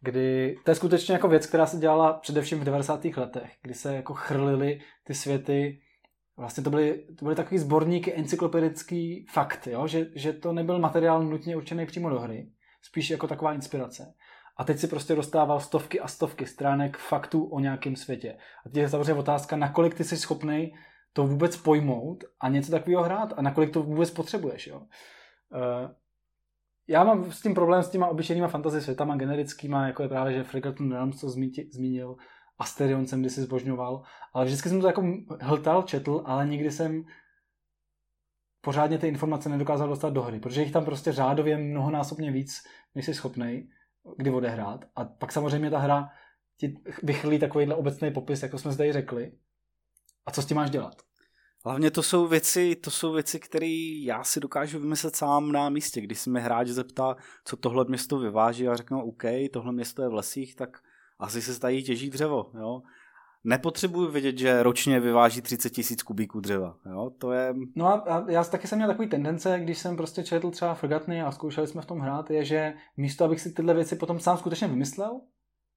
kdy to je skutečně jako věc, která se dělala především v 90. letech, kdy se jako chrlily ty světy Vlastně to byly, to byly takový sborníky encyklopedický fakt, jo? Že, že to nebyl materiál nutně určený přímo do hry, spíš jako taková inspirace. A teď si prostě dostával stovky a stovky stránek faktů o nějakém světě. A teď je samozřejmě otázka, nakolik ty jsi schopný to vůbec pojmout a něco takového hrát a nakolik to vůbec potřebuješ. Jo? Uh, já mám s tím problém s těma obyčejnýma fantasy světama generickýma, jako je právě, že Forgotten Realms to zmínil, Asterion jsem kdysi zbožňoval, ale vždycky jsem to jako hltal, četl, ale nikdy jsem pořádně ty informace nedokázal dostat do hry, protože jich tam prostě řádově mnohonásobně víc, než jsi schopnej kdy odehrát. A pak samozřejmě ta hra ti vychlí takovýhle obecný popis, jako jsme zde i řekli. A co s tím máš dělat?
Hlavně to jsou věci, to jsou věci, které já si dokážu vymyslet sám na místě. Když se mi hráč zeptá, co tohle město vyváží a řeknu, OK, tohle město je v lesích, tak asi se tady těží dřevo, jo. Nepotřebuji vědět, že ročně vyváží 30 tisíc kubíků dřeva, jo, to je...
No a, a já taky jsem měl takový tendence, když jsem prostě četl třeba Forgotny a zkoušeli jsme v tom hrát, je, že místo, abych si tyhle věci potom sám skutečně vymyslel,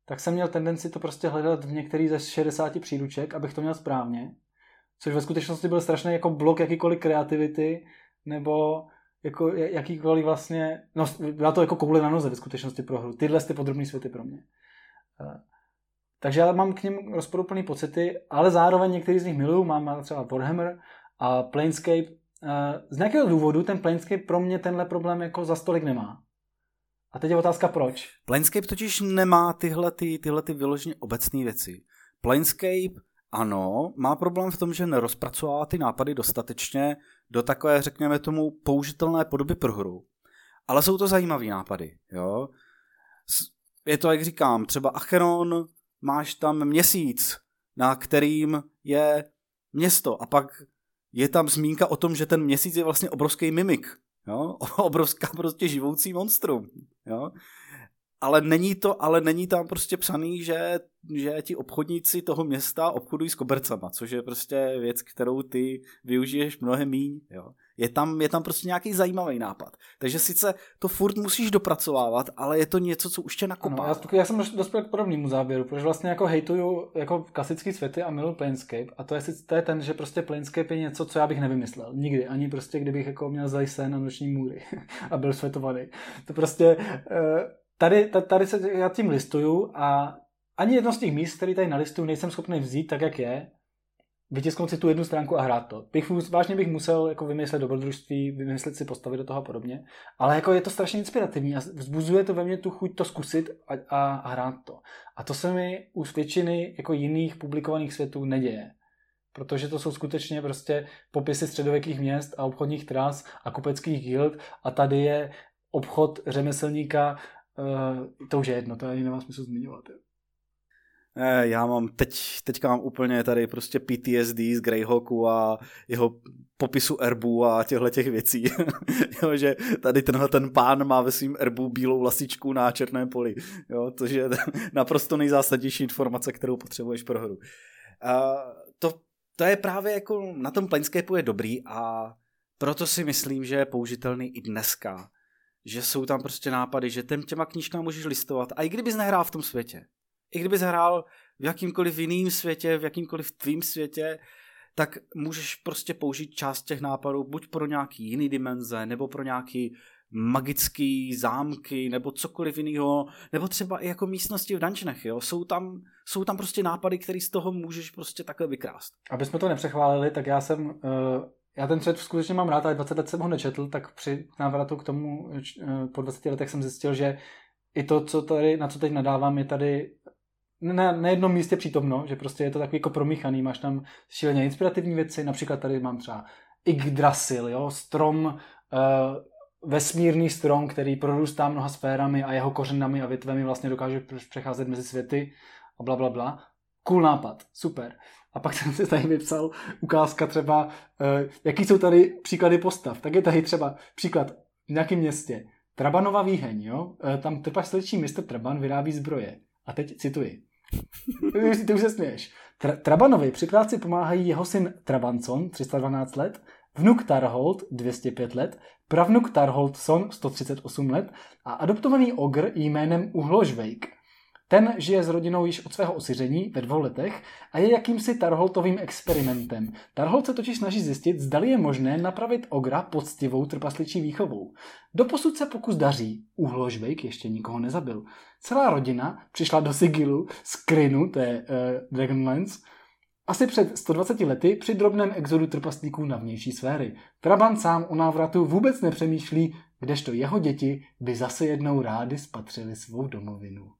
tak jsem měl tendenci to prostě hledat v některý ze 60 příruček, abych to měl správně, což ve skutečnosti byl strašný jako blok jakýkoliv kreativity, nebo jako jakýkoliv vlastně, no byla to jako koule na noze ve skutečnosti pro hru. Tyhle ty podrobné světy pro mě. Eh, takže já mám k ním rozporuplný pocity, ale zároveň některý z nich miluju. Mám třeba Warhammer a Planescape. Eh, z nějakého důvodu ten Planescape pro mě tenhle problém jako za stolik nemá. A teď je otázka proč.
Planescape totiž nemá tyhle, ty, tyhle ty vyloženě obecné věci. Planescape, ano, má problém v tom, že nerozpracovává ty nápady dostatečně do takové, řekněme tomu, použitelné podoby pro hru. Ale jsou to zajímavé nápady, jo je to, jak říkám, třeba Acheron, máš tam měsíc, na kterým je město a pak je tam zmínka o tom, že ten měsíc je vlastně obrovský mimik, jo? obrovská prostě živoucí monstrum. Jo? Ale není to, ale není tam prostě psaný, že, že ti obchodníci toho města obchodují s kobercama, což je prostě věc, kterou ty využiješ mnohem míň, jo. Je tam, je tam prostě nějaký zajímavý nápad. Takže sice to furt musíš dopracovávat, ale je to něco, co už tě nakopá.
Ano, já, já jsem dospěl k podobnému závěru, protože vlastně jako hejtuju jako klasický světy a miluji Planescape a to je, to je ten, že prostě Planescape je něco, co já bych nevymyslel. Nikdy. Ani prostě, kdybych jako měl zajsen na noční můry a byl světovaný. To prostě uh, tady, tady se já tím listuju a ani jedno z těch míst, který tady nalistuju, nejsem schopný vzít tak, jak je, vytisknout si tu jednu stránku a hrát to. Bych, vážně bych musel jako vymyslet dobrodružství, vymyslet si postavy do toho a podobně, ale jako je to strašně inspirativní a vzbuzuje to ve mně tu chuť to zkusit a, a, a hrát to. A to se mi u většiny jako jiných publikovaných světů neděje. Protože to jsou skutečně prostě popisy středověkých měst a obchodních tras a kupeckých guild a tady je obchod řemeslníka Uh, to už je jedno, to ani nemá smysl zmiňovat. Jo.
Eh, já mám teď, teďka mám úplně tady prostě PTSD z Greyhawku a jeho popisu erbů a těchto těch věcí. jo, že tady tenhle ten pán má ve svým erbu bílou lasičku na černém poli. Jo, to je naprosto nejzásadnější informace, kterou potřebuješ pro hru. Uh, to, to je právě jako na tom Planescapeu je dobrý a proto si myslím, že je použitelný i dneska že jsou tam prostě nápady, že těm těma knížkama můžeš listovat. A i kdybys nehrál v tom světě, i kdybys hrál v jakýmkoliv jiným světě, v jakýmkoliv tvým světě, tak můžeš prostě použít část těch nápadů buď pro nějaký jiný dimenze, nebo pro nějaký magický zámky, nebo cokoliv jiného, nebo třeba i jako místnosti v dungeonech, jo. Jsou tam, jsou tam prostě nápady, které z toho můžeš prostě takhle vykrást.
Aby jsme to nepřechválili, tak já jsem, uh, já ten svět skutečně mám rád, ale 20 let jsem ho nečetl, tak při návratu k tomu uh, po 20 letech jsem zjistil, že i to, co tady, na co teď nadávám, je tady na, na jednom místě přítomno, že prostě je to takový jako promíchaný, máš tam šíleně inspirativní věci, například tady mám třeba Yggdrasil, jo, strom, uh, vesmírný strom, který prorůstá mnoha sférami a jeho kořenami a větvemi vlastně dokáže přecházet mezi světy a bla, bla, bla. Cool nápad, super. A pak jsem si tady vypsal ukázka třeba, uh, jaký jsou tady příklady postav. Tak je tady třeba příklad v nějakém městě. Trabanova výheň, jo? Uh, tam trpaslečí mistr Traban vyrábí zbroje. A teď cituji. Ty už se směješ. Tra- Trabanovi při práci pomáhají jeho syn Trabanson, 312 let, vnuk Tarhold, 205 let, pravnuk Tarholdson, 138 let a adoptovaný ogr jménem Uhložvejk. Ten žije s rodinou již od svého osiření ve dvou letech a je jakýmsi Tarholtovým experimentem. Tarholt se totiž snaží zjistit, zdali je možné napravit ogra poctivou trpasličí výchovou. Doposud se pokus daří. Uhložvejk ještě nikoho nezabil. Celá rodina přišla do Sigilu z Krynu, to je uh, Dragonlance, asi před 120 lety při drobném exodu trpaslíků na vnější sféry. Traban sám o návratu vůbec nepřemýšlí, kdežto jeho děti by zase jednou rády spatřili svou domovinu.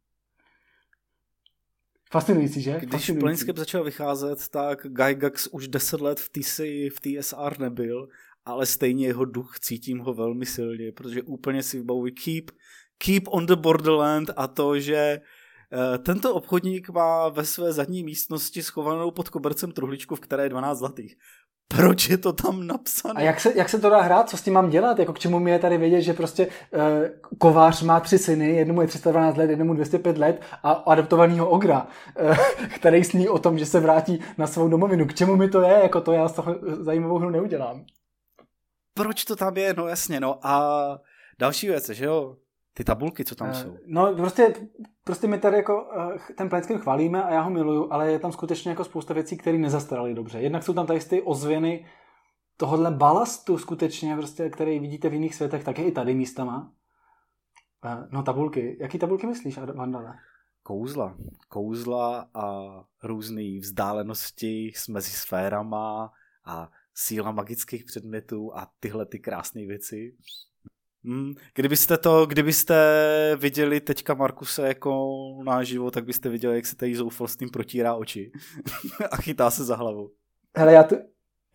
Fascinující, že?
Když Fascinující. Planescape začal vycházet, tak Gygax už 10 let v, TC, v TSR nebyl, ale stejně jeho duch cítím ho velmi silně, protože úplně si vybavuji keep, keep on the borderland a to, že uh, tento obchodník má ve své zadní místnosti schovanou pod kobercem truhličku, v které je 12 zlatých proč je to tam napsané.
A jak se, jak se to dá hrát? Co s tím mám dělat? Jako k čemu mi je tady vědět, že prostě uh, kovář má tři syny, jednomu je 312 let, jednomu 205 let a adaptovanýho ogra, uh, který sní o tom, že se vrátí na svou domovinu. K čemu mi to je? Jako to já z toho zajímavou hru neudělám.
Proč to tam je? No jasně, no a další věc, že jo, ty tabulky, co tam uh, jsou.
No prostě, prostě my tady jako uh, ten Planescape chválíme a já ho miluju, ale je tam skutečně jako spousta věcí, které nezastaraly dobře. Jednak jsou tam tady ty ozvěny tohohle balastu skutečně, prostě, který vidíte v jiných světech, tak je i tady místama. Uh, no tabulky. Jaký tabulky myslíš, Vandale?
Kouzla. Kouzla a různé vzdálenosti mezi sférama a síla magických předmětů a tyhle ty krásné věci. Hmm, kdybyste to, kdybyste viděli teďka Markuse jako náživo, tak byste viděli, jak se tady zoufalstvím protírá oči a chytá se za hlavu.
Hele, já, tu,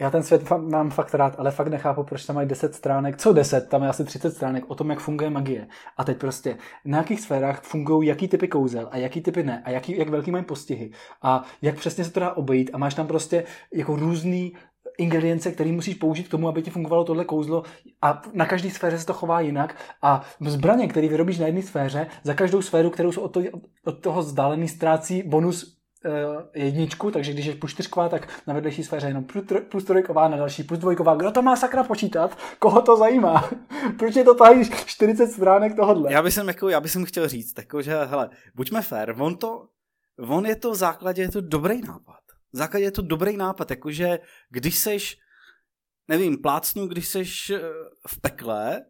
já ten svět mám fakt rád, ale fakt nechápu, proč tam mají 10 stránek. Co 10? Tam je asi 30 stránek o tom, jak funguje magie. A teď prostě, na jakých sférách fungují jaký typy kouzel a jaký typy ne a jaký, jak velký mají postihy a jak přesně se to dá obejít a máš tam prostě jako různý ingredience, které musíš použít k tomu, aby ti fungovalo tohle kouzlo a na každé sféře se to chová jinak a zbraně, které vyrobíš na jedné sféře, za každou sféru, kterou jsou od, to, od toho vzdálený, ztrácí bonus uh, jedničku, takže když je plus čtyřková, tak na vedlejší sféře jenom plus, trojková, na další plus dvojková. Kdo to má sakra počítat? Koho to zajímá? Proč je to tady 40 stránek tohodle?
Já bych jako, já bych chtěl říct, jako, že hele, buďme fair, on to, on je to v základě, je to dobrý nápad základě je to dobrý nápad, jakože když seš, nevím, plácnu, když seš eh, v pekle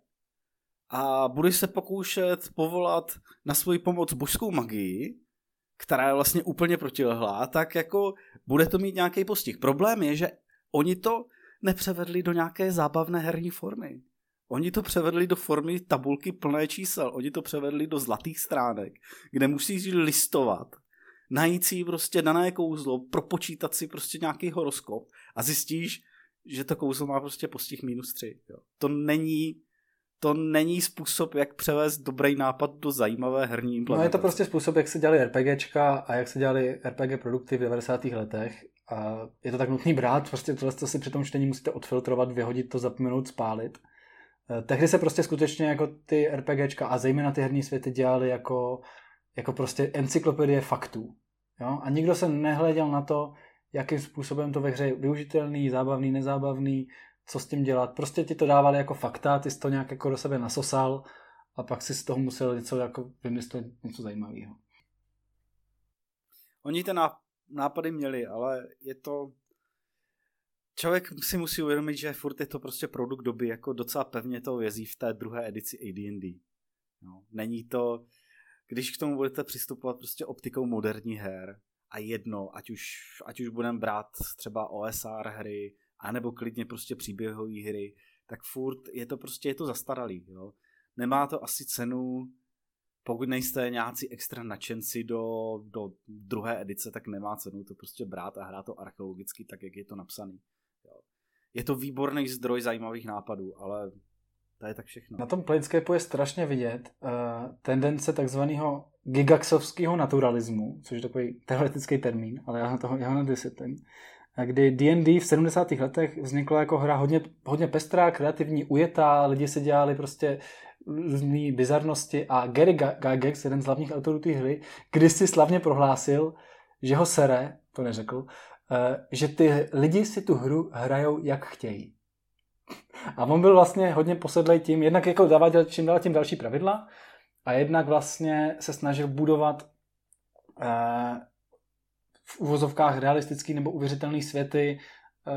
a budeš se pokoušet povolat na svoji pomoc božskou magii, která je vlastně úplně protilehlá, tak jako bude to mít nějaký postih. Problém je, že oni to nepřevedli do nějaké zábavné herní formy. Oni to převedli do formy tabulky plné čísel. Oni to převedli do zlatých stránek, kde musíš listovat najít si prostě dané kouzlo, propočítat si prostě nějaký horoskop a zjistíš, že to kouzlo má prostě postih minus 3. Jo. To není to není způsob, jak převést dobrý nápad do zajímavé herní implementace.
No je to prostě způsob, jak se dělali RPGčka a jak se dělali RPG produkty v 90. letech. A je to tak nutný brát, prostě tohle to si při tom čtení musíte odfiltrovat, vyhodit to, zapomenout, spálit. Eh, tehdy se prostě skutečně jako ty RPGčka a zejména ty herní světy dělali jako, jako prostě encyklopedie faktů. Jo? A nikdo se nehleděl na to, jakým způsobem to ve hře je využitelný, zábavný, nezábavný, co s tím dělat. Prostě ti to dávali jako fakta, ty jsi to nějak jako do sebe nasosal a pak si z toho musel něco jako vymyslet něco zajímavého.
Oni ty nápady měli, ale je to... Člověk si musí uvědomit, že furt je to prostě produkt doby, jako docela pevně to vězí v té druhé edici AD&D. No, není to, když k tomu budete přistupovat prostě optikou moderní her a jedno, ať už, ať už budeme brát třeba OSR hry, anebo klidně prostě příběhové hry, tak furt je to prostě, je to zastaralý, jo. Nemá to asi cenu, pokud nejste nějací extra nadšenci do, do druhé edice, tak nemá cenu to prostě brát a hrát to archeologicky tak, jak je to napsaný. Jo. Je to výborný zdroj zajímavých nápadů, ale to je tak všechno.
Na tom Planescape je strašně vidět uh, tendence takzvaného gigaxovského naturalismu, což je takový teoretický termín, ale já, toho, já nedysvětlím, kdy D&D v 70. letech vznikla jako hra hodně, hodně pestrá, kreativní, ujetá, lidi si dělali prostě různé bizarnosti a Gary Gygax, jeden z hlavních autorů té hry, kdysi slavně prohlásil, že ho sere, to neřekl, eh, že ty lidi si tu hru hrajou jak chtějí. A on byl vlastně hodně posedlej tím, jednak jako zaváděl čím dál tím další pravidla a jednak vlastně se snažil budovat eh, v uvozovkách realistický nebo uvěřitelný světy eh,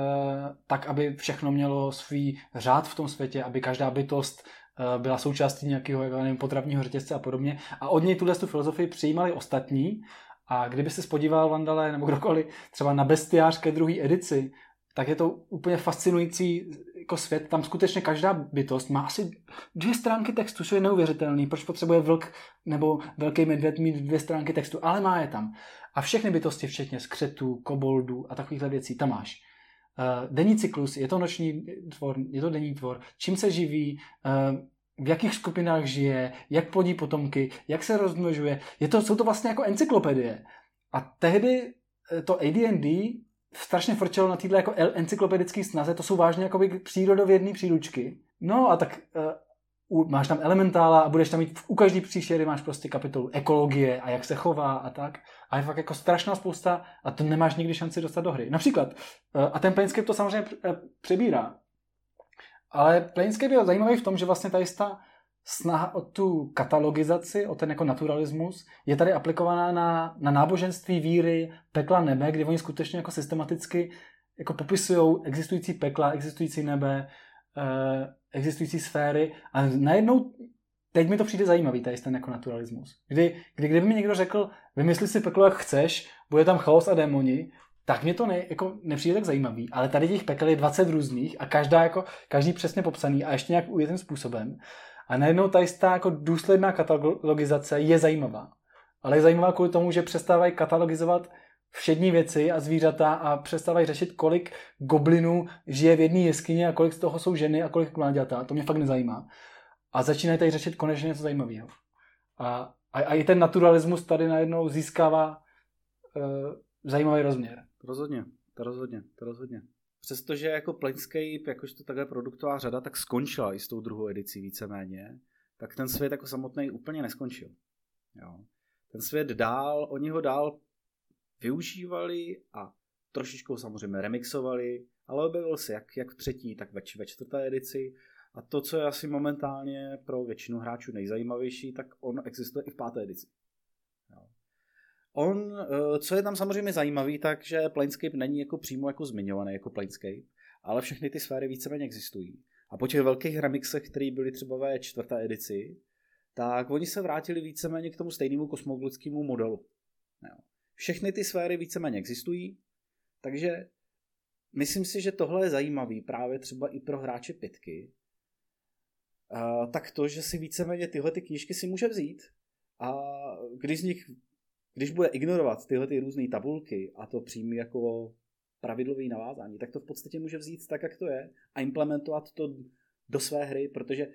tak, aby všechno mělo svůj řád v tom světě, aby každá bytost eh, byla součástí nějakého nevím, potravního řetězce a podobně. A od něj tuhle tu filozofii přijímali ostatní. A kdyby se spodíval Vandale nebo kdokoliv třeba na bestiář ke druhé edici, tak je to úplně fascinující jako svět. Tam skutečně každá bytost má asi dvě stránky textu, co je neuvěřitelný. Proč potřebuje vlk nebo velký medvěd mít dvě stránky textu, ale má je tam. A všechny bytosti, včetně skřetů, koboldů a takovýchhle věcí, tam máš. Uh, denní cyklus, je to noční tvor, je to denní tvor, čím se živí, uh, v jakých skupinách žije, jak plodí potomky, jak se rozmnožuje. Je to, jsou to vlastně jako encyklopedie. A tehdy eh, to AD&D strašně frčelo na této jako encyklopedické snaze, to jsou vážně jako přírodovědné příručky. No a tak uh, máš tam elementála a budeš tam mít u každý příšery máš prostě kapitolu ekologie a jak se chová a tak. A je fakt jako strašná spousta a to nemáš nikdy šanci dostat do hry. Například, uh, a ten Planescape to samozřejmě uh, přebírá. Ale Planescape je zajímavý v tom, že vlastně tady ta snaha o tu katalogizaci, o ten jako naturalismus, je tady aplikovaná na, na náboženství víry, pekla nebe, kdy oni skutečně jako systematicky jako popisují existující pekla, existující nebe, eh, existující sféry a najednou teď mi to přijde zajímavý, tady ten jako naturalismus. Kdy, kdy kdyby mi někdo řekl, vymysli si peklo, jak chceš, bude tam chaos a démoni, tak mě to ne, jako nepřijde tak zajímavý, ale tady těch pekel je 20 různých a každá jako, každý přesně popsaný a ještě nějak ujetým způsobem. A najednou ta jistá jako důsledná katalogizace je zajímavá. Ale je zajímavá kvůli tomu, že přestávají katalogizovat všední věci a zvířata a přestávají řešit, kolik goblinů žije v jedné jeskyni a kolik z toho jsou ženy a kolik mláďata. To mě fakt nezajímá. A začínají tady řešit konečně něco zajímavého. A, a, a i ten naturalismus tady najednou získává uh, zajímavý rozměr.
Rozhodně, to rozhodně, to rozhodně. Přestože jako Planescape, jakožto takhle produktová řada, tak skončila i s tou druhou edicí víceméně, tak ten svět jako samotný úplně neskončil. Jo. Ten svět dál, oni ho dál využívali a trošičku samozřejmě remixovali, ale objevil se jak, jak v třetí, tak ve, ve čtvrté edici. A to, co je asi momentálně pro většinu hráčů nejzajímavější, tak on existuje i v páté edici. On, eh, co je tam samozřejmě zajímavý, tak že Planescape není jako přímo jako zmiňovaný jako Planescape, ale všechny ty sféry víceméně existují. A po těch velkých remixech, které byly třeba ve čtvrté edici, tak oni se vrátili víceméně k tomu stejnému kosmoglickému modelu. Jo. Všechny ty sféry víceméně existují, takže myslím si, že tohle je zajímavý právě třeba i pro hráče pitky. Uh, tak to, že si víceméně tyhle ty knížky si může vzít a když z nich když bude ignorovat tyhle ty různé tabulky a to přijme jako pravidlový navázání, tak to v podstatě může vzít tak, jak to je a implementovat to do své hry, protože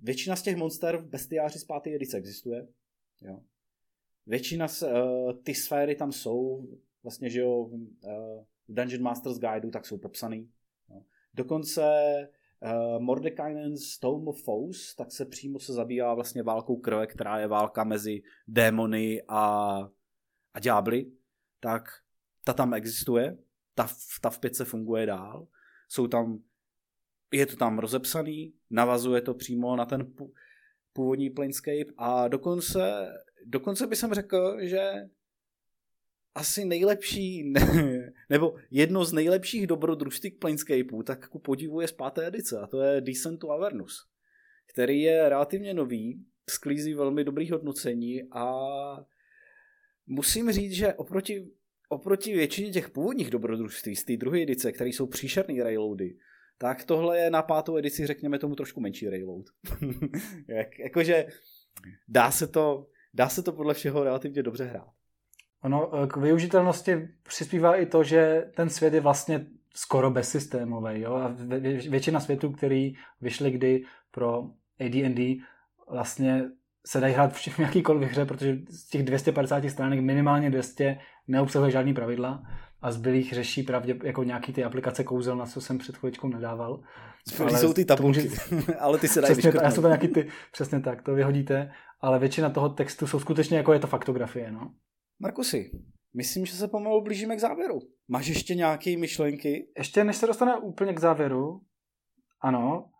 většina z těch monster v bestiáři z páté edice existuje. Jo. Většina z, uh, ty sféry tam jsou, vlastně, že jo, uh, v Dungeon Masters Guideu tak jsou popsaný. Jo. Dokonce Mordekainen's Tome of Foes, tak se přímo se zabývá vlastně válkou krve, která je válka mezi démony a, a ďábly, tak ta tam existuje, ta, ta v pětce funguje dál, jsou tam, je to tam rozepsaný, navazuje to přímo na ten původní Planescape a dokonce, dokonce bych řekl, že asi nejlepší, nebo jedno z nejlepších dobrodružství k Planescapeu, tak ku podivu je z páté edice a to je Descent to Avernus, který je relativně nový, sklízí velmi dobrý hodnocení a musím říct, že oproti, oproti většině těch původních dobrodružství z té druhé edice, které jsou příšerný reloady, tak tohle je na pátou edici, řekněme tomu, trošku menší reload. Jak, jakože dá se, to, dá se to podle všeho relativně dobře hrát.
Ono eh, k využitelnosti přispívá i to, že ten svět je vlastně skoro bezsystémový. Jo? A většina světů, který vyšly kdy pro AD&D, vlastně se dají hrát v jakýkoliv hře, protože z těch 250 stránek minimálně 200 neobsahuje žádný pravidla a zbylých řeší pravdě jako nějaký ty aplikace kouzel, na co jsem před chvíličkou nadával.
Ale jsou ty tabulky, může... ale ty se dají
přesně, Já jsou to nějaký ty, přesně tak, to vyhodíte, ale většina toho textu jsou skutečně jako je to faktografie, no.
Markusy, myslím, že se pomalu blížíme k závěru. Máš ještě nějaké myšlenky?
Ještě než se dostane úplně k závěru, ano,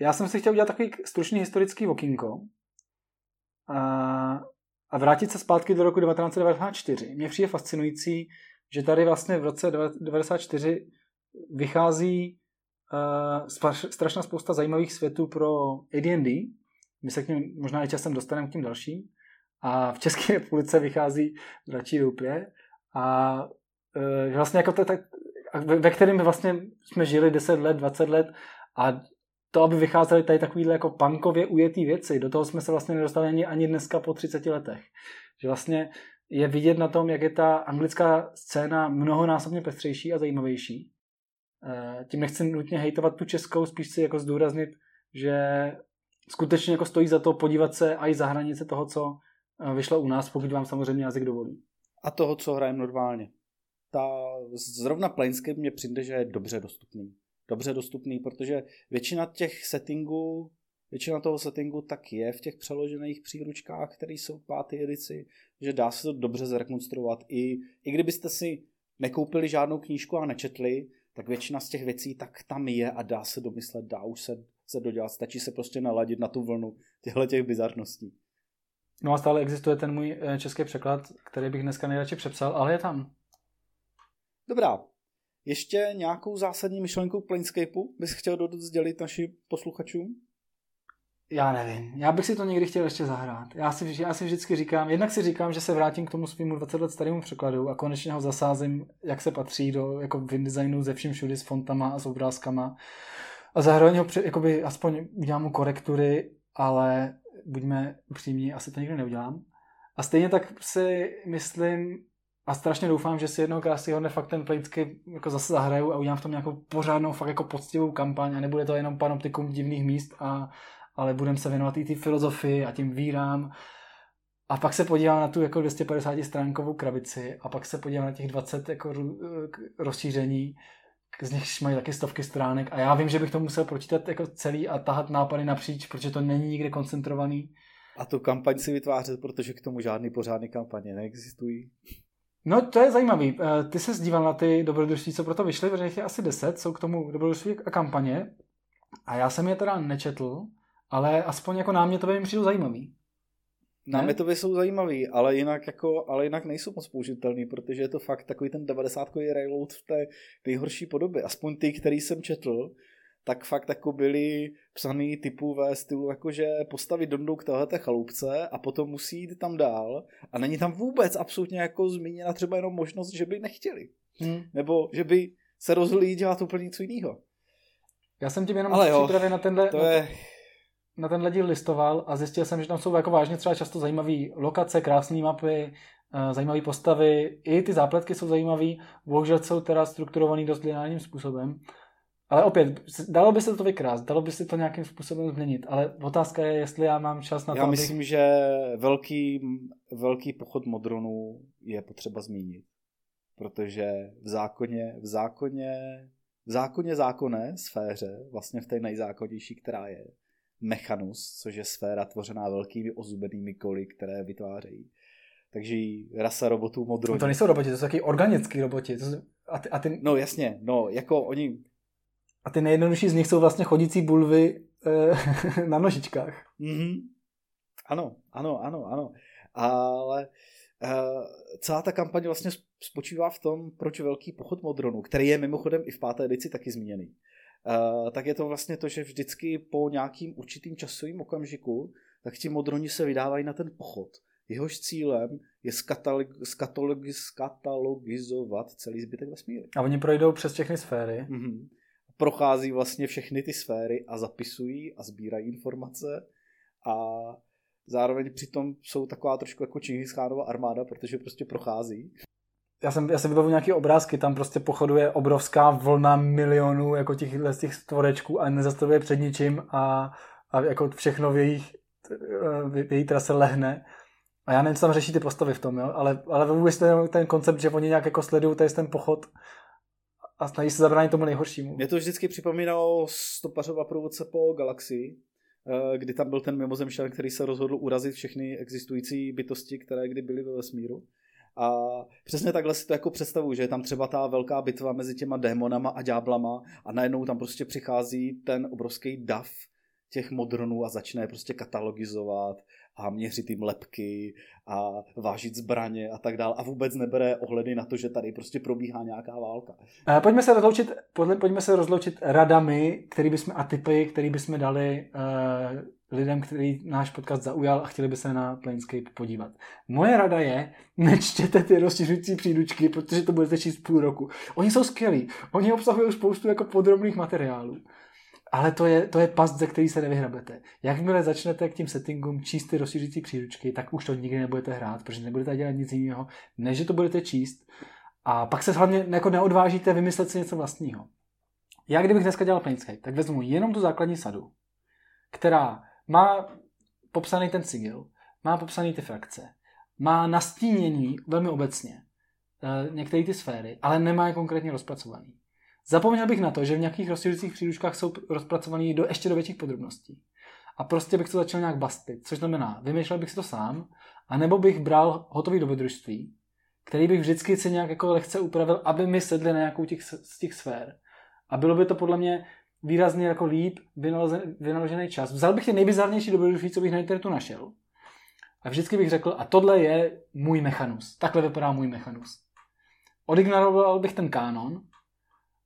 já jsem si chtěl udělat takový stručný historický okýnko a, a vrátit se zpátky do roku 1994. Mně přijde fascinující, že tady vlastně v roce 1994 vychází uh, strašná spousta zajímavých světů pro AD&D. My se k ním možná i časem dostaneme k tím dalším. A v České republice vychází Dračí doupě. A uh, vlastně jako to, tak, ve, ve kterém vlastně jsme žili 10 let, 20 let a to, aby vycházely tady takovýhle jako punkově ujetý věci, do toho jsme se vlastně nedostali ani, ani dneska po 30 letech. Že vlastně je vidět na tom, jak je ta anglická scéna mnohonásobně pestřejší a zajímavější. Eh, tím nechci nutně hejtovat tu českou, spíš si jako zdůraznit, že skutečně jako stojí za to podívat se i za hranice toho, co vyšlo u nás, pokud vám samozřejmě jazyk dovolí.
A toho, co hrajeme normálně. Ta, zrovna Planescape mě přijde, že je dobře dostupný. Dobře dostupný, protože většina těch settingů Většina toho settingu tak je v těch přeložených příručkách, které jsou v páté edici, že dá se to dobře zrekonstruovat. I, I kdybyste si nekoupili žádnou knížku a nečetli, tak většina z těch věcí tak tam je a dá se domyslet, dá už se, se dodělat, stačí se prostě naladit na tu vlnu těchto těch bizarností.
No a stále existuje ten můj eh, český překlad, který bych dneska nejradši přepsal, ale je tam.
Dobrá. Ještě nějakou zásadní myšlenku k Planescapeu bys chtěl sdělit našim posluchačům?
Já nevím. Já bych si to někdy chtěl ještě zahrát. Já si, já si vždycky říkám, jednak si říkám, že se vrátím k tomu svýmu 20 let starému překladu a konečně ho zasázím, jak se patří do jako designu ze vším všudy s fontama a s obrázkama. A zároveň ho při, jakoby, aspoň udělám mu korektury, ale buďme upřímní, asi to nikdy neudělám. A stejně tak si myslím, a strašně doufám, že si jednou krásy hodně fakt ten Planescape jako zase zahraju a udělám v tom nějakou pořádnou, fakt jako poctivou kampaň a nebude to jenom panoptikum divných míst a ale budeme se věnovat i té filozofii a tím vírám. A pak se podívám na tu jako 250 stránkovou krabici a pak se podívám na těch 20 jako rozšíření, z nich mají taky stovky stránek a já vím, že bych to musel pročítat jako celý a tahat nápady napříč, protože to není nikde koncentrovaný.
A tu kampaň si vytvářet, protože k tomu žádný pořádný kampaně neexistují.
No, to je zajímavý. Eh, ty se zdíval na ty dobrodružství, co proto vyšly, protože je asi 10, jsou k tomu dobrodružství a kampaně. A já jsem je teda nečetl, ale aspoň jako námětově mi přijdou zajímavý.
Námětově jsou zajímavý, ale jinak, jako, ale jinak nejsou moc použitelný, protože je to fakt takový ten 90 reload v té nejhorší podobě. Aspoň ty, který jsem četl, tak fakt jako byly psaný typu ve stylu, jakože postavit dondu k téhleté chalupce a potom musí jít tam dál a není tam vůbec absolutně jako zmíněna třeba jenom možnost, že by nechtěli. Hmm. Nebo že by se rozhodli dělat úplně něco jiného.
Já jsem tím jenom Ale jo, na tenhle... To je na tenhle díl listoval a zjistil jsem, že tam jsou jako vážně třeba často zajímavé lokace, krásné mapy, eh, zajímavé postavy, i ty zápletky jsou zajímavé, bohužel jsou teda strukturovaný dost lineárním způsobem. Ale opět, dalo by se to vykrást, dalo by se to nějakým způsobem změnit, ale otázka je, jestli já mám čas na
to,
Já
myslím, abych... že velký, velký pochod modronů je potřeba zmínit, protože v zákoně, v zákoně, v zákoně zákonné sféře, vlastně v té nejzákonnější, která je, Mechanus, což je sféra tvořená velkými ozubenými koly, které vytvářejí. Takže rasa robotů modrou. No
to nejsou roboti, to jsou taky organický roboti. To jsou, a ty, a ty...
No jasně, no jako oni...
A ty nejjednodušší z nich jsou vlastně chodící bulvy e, na nožičkách.
Mm-hmm. Ano, ano, ano, ano. Ale celá ta kampaň vlastně spočívá v tom, proč velký pochod Modronu, který je mimochodem i v páté edici taky zmíněný, tak je to vlastně to, že vždycky po nějakým určitým časovým okamžiku, tak ti Modroni se vydávají na ten pochod. Jehož cílem je skatalogi- skatalogizovat celý zbytek vesmíru.
A oni projdou přes všechny sféry.
Mm-hmm. Prochází vlastně všechny ty sféry a zapisují a sbírají informace a zároveň přitom jsou taková trošku jako Čingischánova armáda, protože prostě prochází.
Já jsem, já jsem vybavu nějaké obrázky, tam prostě pochoduje obrovská vlna milionů jako těch, těch stvorečků a nezastavuje před ničím a, a jako všechno v jejich, v její trase lehne. A já nevím, co tam řeší ty postavy v tom, jo? ale, ale vůbec ten, ten koncept, že oni nějak jako sledují tady ten pochod a snaží se zabránit tomu nejhoršímu.
Mě to vždycky připomínalo stopařova průvodce po galaxii, eh, kdy tam byl ten mimozemšťan, který se rozhodl urazit všechny existující bytosti, které kdy byly ve vesmíru. A přesně takhle si to jako představuju, že je tam třeba ta velká bitva mezi těma démonama a ďáblama a najednou tam prostě přichází ten obrovský dav těch modronů a začne je prostě katalogizovat a měřit jim lepky a vážit zbraně a tak dále a vůbec nebere ohledy na to, že tady prostě probíhá nějaká válka.
Pojďme se rozloučit, pojďme se rozloučit radami, který bychom, a typy, který bychom dali uh, lidem, který náš podcast zaujal a chtěli by se na Planescape podívat. Moje rada je, nečtěte ty rozšiřující příručky, protože to budete číst půl roku. Oni jsou skvělí, oni obsahují spoustu jako podrobných materiálů. Ale to je, to je past, ze který se nevyhrabete. Jakmile začnete k tím settingům číst ty rozšířící příručky, tak už to nikdy nebudete hrát, protože nebudete dělat nic jiného, než že to budete číst. A pak se hlavně jako neodvážíte vymyslet si něco vlastního. Já kdybych dneska dělal Planescape, tak vezmu jenom tu základní sadu, která má popsaný ten sigil, má popsaný ty frakce, má nastínění velmi obecně eh, některé ty sféry, ale nemá je konkrétně rozpracovaný. Zapomněl bych na to, že v nějakých rozšiřujících příručkách jsou rozpracovaný do ještě do větších podrobností. A prostě bych to začal nějak bastit, což znamená, vymýšlel bych si to sám, anebo bych bral hotový dobrodružství, který bych vždycky si nějak jako lehce upravil, aby mi sedli na nějakou těch, z těch sfér. A bylo by to podle mě výrazně jako líp vynaložený čas. Vzal bych ty nejbizarnější dobrodružství, co bych na internetu našel. A vždycky bych řekl, a tohle je můj mechanus. Takhle vypadá můj mechanus. Odignoroval bych ten kánon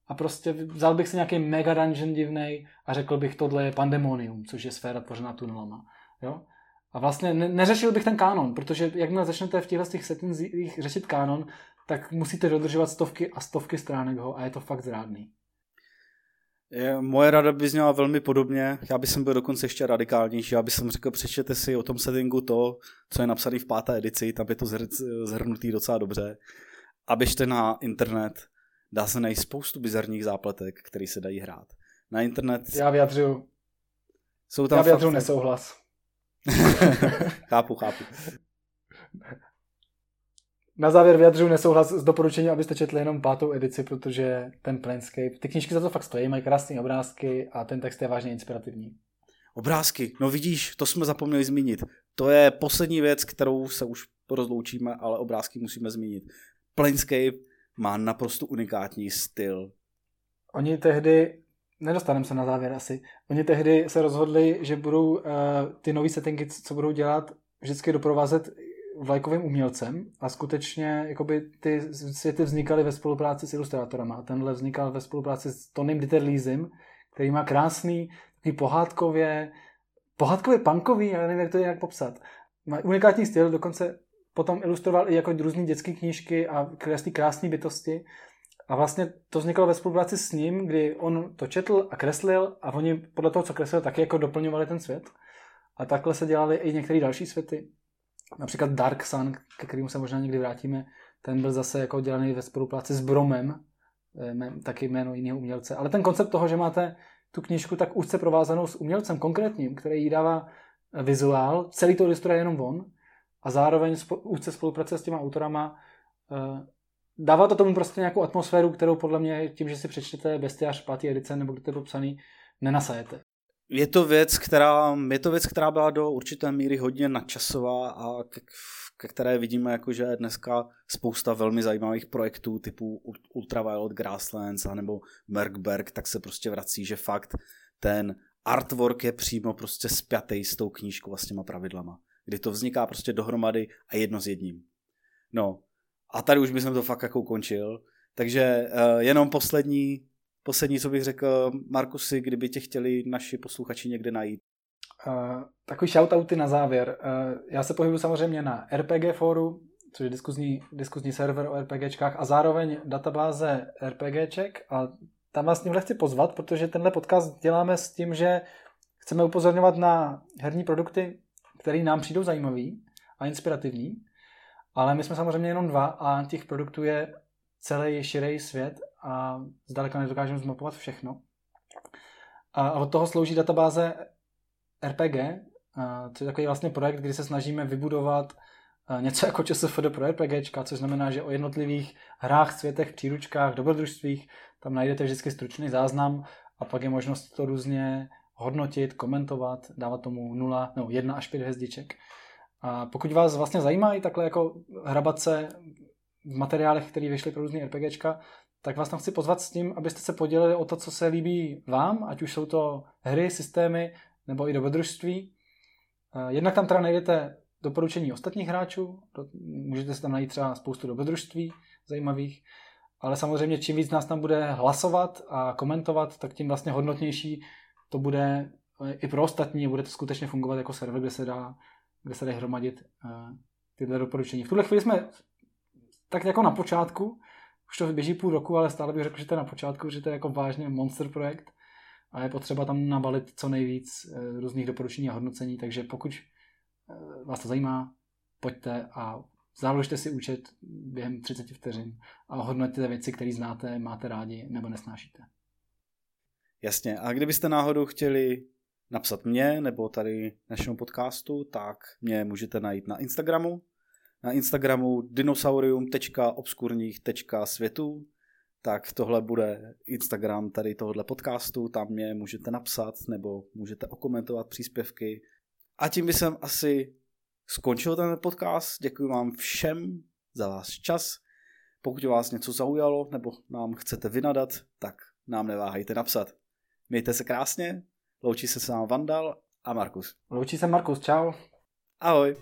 a prostě vzal bych si nějaký mega dungeon divnej a řekl bych, tohle je pandemonium, což je sféra tvořená tunelama. Jo? A vlastně ne- neřešil bych ten kánon, protože jakmile začnete v těchto těch settingsích řešit kánon, tak musíte dodržovat stovky a stovky stránek ho a je to fakt zrádný.
Je, moje rada by zněla velmi podobně, já bych byl dokonce ještě radikálnější, já bych řekl, přečtěte si o tom settingu to, co je napsané v páté edici, tam je to zhrnutý docela dobře a běžte na internet, dá se najít spoustu bizarních zápletek, které se dají hrát. Na internet...
Já vyjadřuju.
Jsou tam
Já vyjadřuju fakt... nesouhlas.
chápu, chápu.
Na závěr vyjadřuju nesouhlas s doporučením, abyste četli jenom pátou edici, protože ten Planescape, ty knížky za to fakt stojí, mají krásné obrázky a ten text je vážně inspirativní.
Obrázky, no vidíš, to jsme zapomněli zmínit. To je poslední věc, kterou se už rozloučíme, ale obrázky musíme zmínit. Planescape má naprosto unikátní styl.
Oni tehdy, nedostaneme se na závěr asi, oni tehdy se rozhodli, že budou uh, ty nové settingy, co budou dělat, vždycky doprovázet vlajkovým umělcem a skutečně jakoby ty světy vznikaly ve spolupráci s ilustrátorama. Tenhle vznikal ve spolupráci s Tonym Dieterlízem, který má krásný, takový pohádkově, pohádkově punkový, já nevím, jak to je jak popsat. Má unikátní styl, dokonce potom ilustroval i jako různé dětské knížky a kreslí krásné bytosti. A vlastně to vzniklo ve spolupráci s ním, kdy on to četl a kreslil a oni podle toho, co kreslil, taky jako doplňovali ten svět. A takhle se dělali i některé další světy. Například Dark Sun, ke kterému se možná někdy vrátíme, ten byl zase jako dělaný ve spolupráci s Bromem, eh, taky jméno jiného umělce. Ale ten koncept toho, že máte tu knížku tak úzce provázanou s umělcem konkrétním, který jí dává vizuál, celý to ilustruje jenom on, a zároveň úzce spolupracuje s těma autorama, eh, dává to tomu prostě nějakou atmosféru, kterou podle mě tím, že si přečtete Bestiář 5. edice nebo kde to je popsaný, nenasajete.
Je to věc, která, je to věc, která byla do určité míry hodně nadčasová a ke, ke které vidíme, jako, že dneska spousta velmi zajímavých projektů typu Ultraviolet Grasslands nebo Merkberg, tak se prostě vrací, že fakt ten artwork je přímo prostě spjatý s tou knížkou a s těma pravidlama kdy to vzniká prostě dohromady a jedno s jedním. No, a tady už bych to fakt jako ukončil. Takže uh, jenom poslední, poslední, co bych řekl, Markusy, kdyby tě chtěli naši posluchači někde najít.
Uh, takový shoutouty na závěr. Uh, já se pohybuji samozřejmě na RPG fóru, což je diskuzní, diskuzní server o RPGčkách a zároveň databáze RPGček a tam vás tímhle chci pozvat, protože tenhle podcast děláme s tím, že chceme upozorňovat na herní produkty, které nám přijdou zajímavý a inspirativní, ale my jsme samozřejmě jenom dva a těch produktů je celý širý svět a zdaleka nedokážeme zmapovat všechno. A od toho slouží databáze RPG, což je takový vlastně projekt, kdy se snažíme vybudovat něco jako ČSFD pro RPGčka, což znamená, že o jednotlivých hrách, světech, příručkách, dobrodružstvích tam najdete vždycky stručný záznam a pak je možnost to různě hodnotit, komentovat, dávat tomu 0, no 1 až 5 hvězdiček. A pokud vás vlastně zajímají takhle jako hrabat se v materiálech, které vyšly pro různé RPGčka, tak vás tam chci pozvat s tím, abyste se podělili o to, co se líbí vám, ať už jsou to hry, systémy nebo i dobrodružství. Jednak tam teda najdete doporučení ostatních hráčů, můžete si tam najít třeba spoustu dobrodružství zajímavých, ale samozřejmě čím víc nás tam bude hlasovat a komentovat, tak tím vlastně hodnotnější to bude i pro ostatní, bude to skutečně fungovat jako server, kde se dá, kde se dá hromadit uh, tyhle doporučení. V tuhle chvíli jsme tak jako na počátku, už to běží půl roku, ale stále bych řekl, že to je na počátku, že to je jako vážně monster projekt a je potřeba tam nabalit co nejvíc uh, různých doporučení a hodnocení, takže pokud uh, vás to zajímá, pojďte a založte si účet během 30 vteřin a hodnoťte věci, které znáte, máte rádi nebo nesnášíte.
Jasně. A kdybyste náhodou chtěli napsat mě nebo tady našemu podcastu, tak mě můžete najít na Instagramu. Na Instagramu dinosaurium.obskurních.světů tak tohle bude Instagram tady tohohle podcastu, tam mě můžete napsat nebo můžete okomentovat příspěvky. A tím by jsem asi skončil ten podcast. Děkuji vám všem za váš čas. Pokud vás něco zaujalo nebo nám chcete vynadat, tak nám neváhejte napsat. Mějte se krásně, loučí se s vámi Vandal a Markus.
Loučí se Markus, čau.
Ahoj.